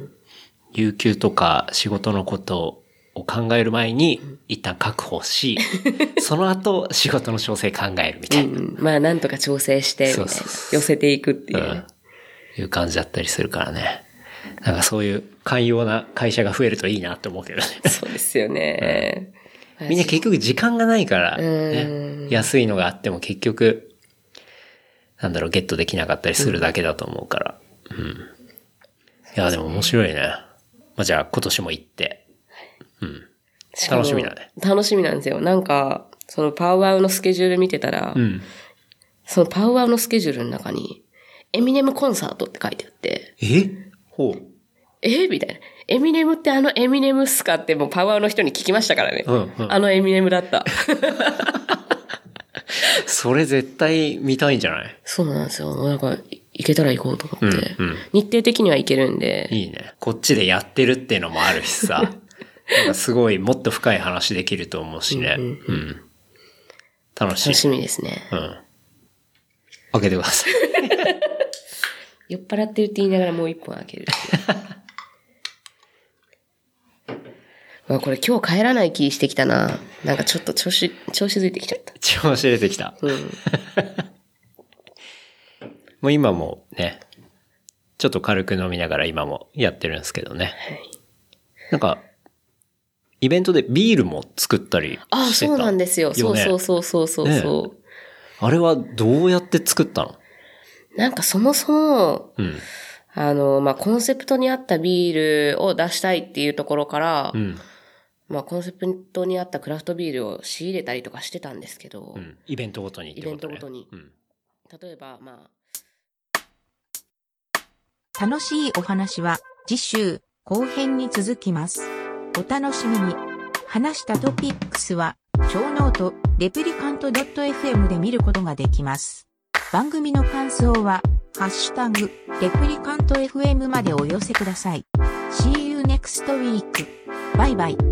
有給とか仕事のことを考える前に一旦確保し、[laughs] その後仕事の調整考えるみたいな。うんまあ、なんとか調整して、寄せていくっていう。うんいう感じだったりするからね。なんかそういう寛容な会社が増えるといいなって思うけどね。そうですよね。みんな結局時間がないから、うねん、安いのがあっても結局、なんだろう、ゲットできなかったりするだけだと思うから。うん。いや、でも面白いね。まあ、じゃあ今年も行って。うん。楽しみだね。楽しみなんですよ。なんか、そのパウアウのスケジュール見てたら、うん。そのパウアウのスケジュールの中に、エミネムコンサートって書いてあって、え？ほう。え？みたいな。エミネムってあのエミネムっすかってもうパウアウの人に聞きましたからね。うんうんあのエミネムだった。それ絶対見たいんじゃない？そうなんですよ。なんか、い行けたら行こうと思って。うんうん日程的には行けるんで、いいね。こっちでやってるっていうのもあるしさ。[laughs] なんかすごいもっと深い話できると思うしね。うん。楽しい楽。しみですね。うん。開けてください。[laughs] 酔っ払ってるって言いながらもう一本開ける [laughs] っていう。うわこれ今日帰らない気してきたな。なんかちょっと調子、調子づいてきちゃった。調子出てきた。うん。[laughs] もう今もね、ちょっと軽く飲みながら今もやってるんですけどね。なんか、イベントでビールも作ったりしてたああ、そうなんですよ。そうねそうそうそうそうそう。あれはどうやって作ったの？なんかそもそも、うん。あの、まあ、コンセプトに合ったビールを出したいっていうところから、うん。まあ、コンセプトに合ったクラフトビールを仕入れたりとかしてたんですけど、うん。イベントごとにね、イベントごとにうん。例えば、まあ、楽しいお話は次週後編に続きます。お楽しみに。話したトピックスは、ショーノート、 replicant.fm で見ることができます。番組の感想は、ハッシュタグ、 replicantfm までお寄せください。See you next week. バイバイ。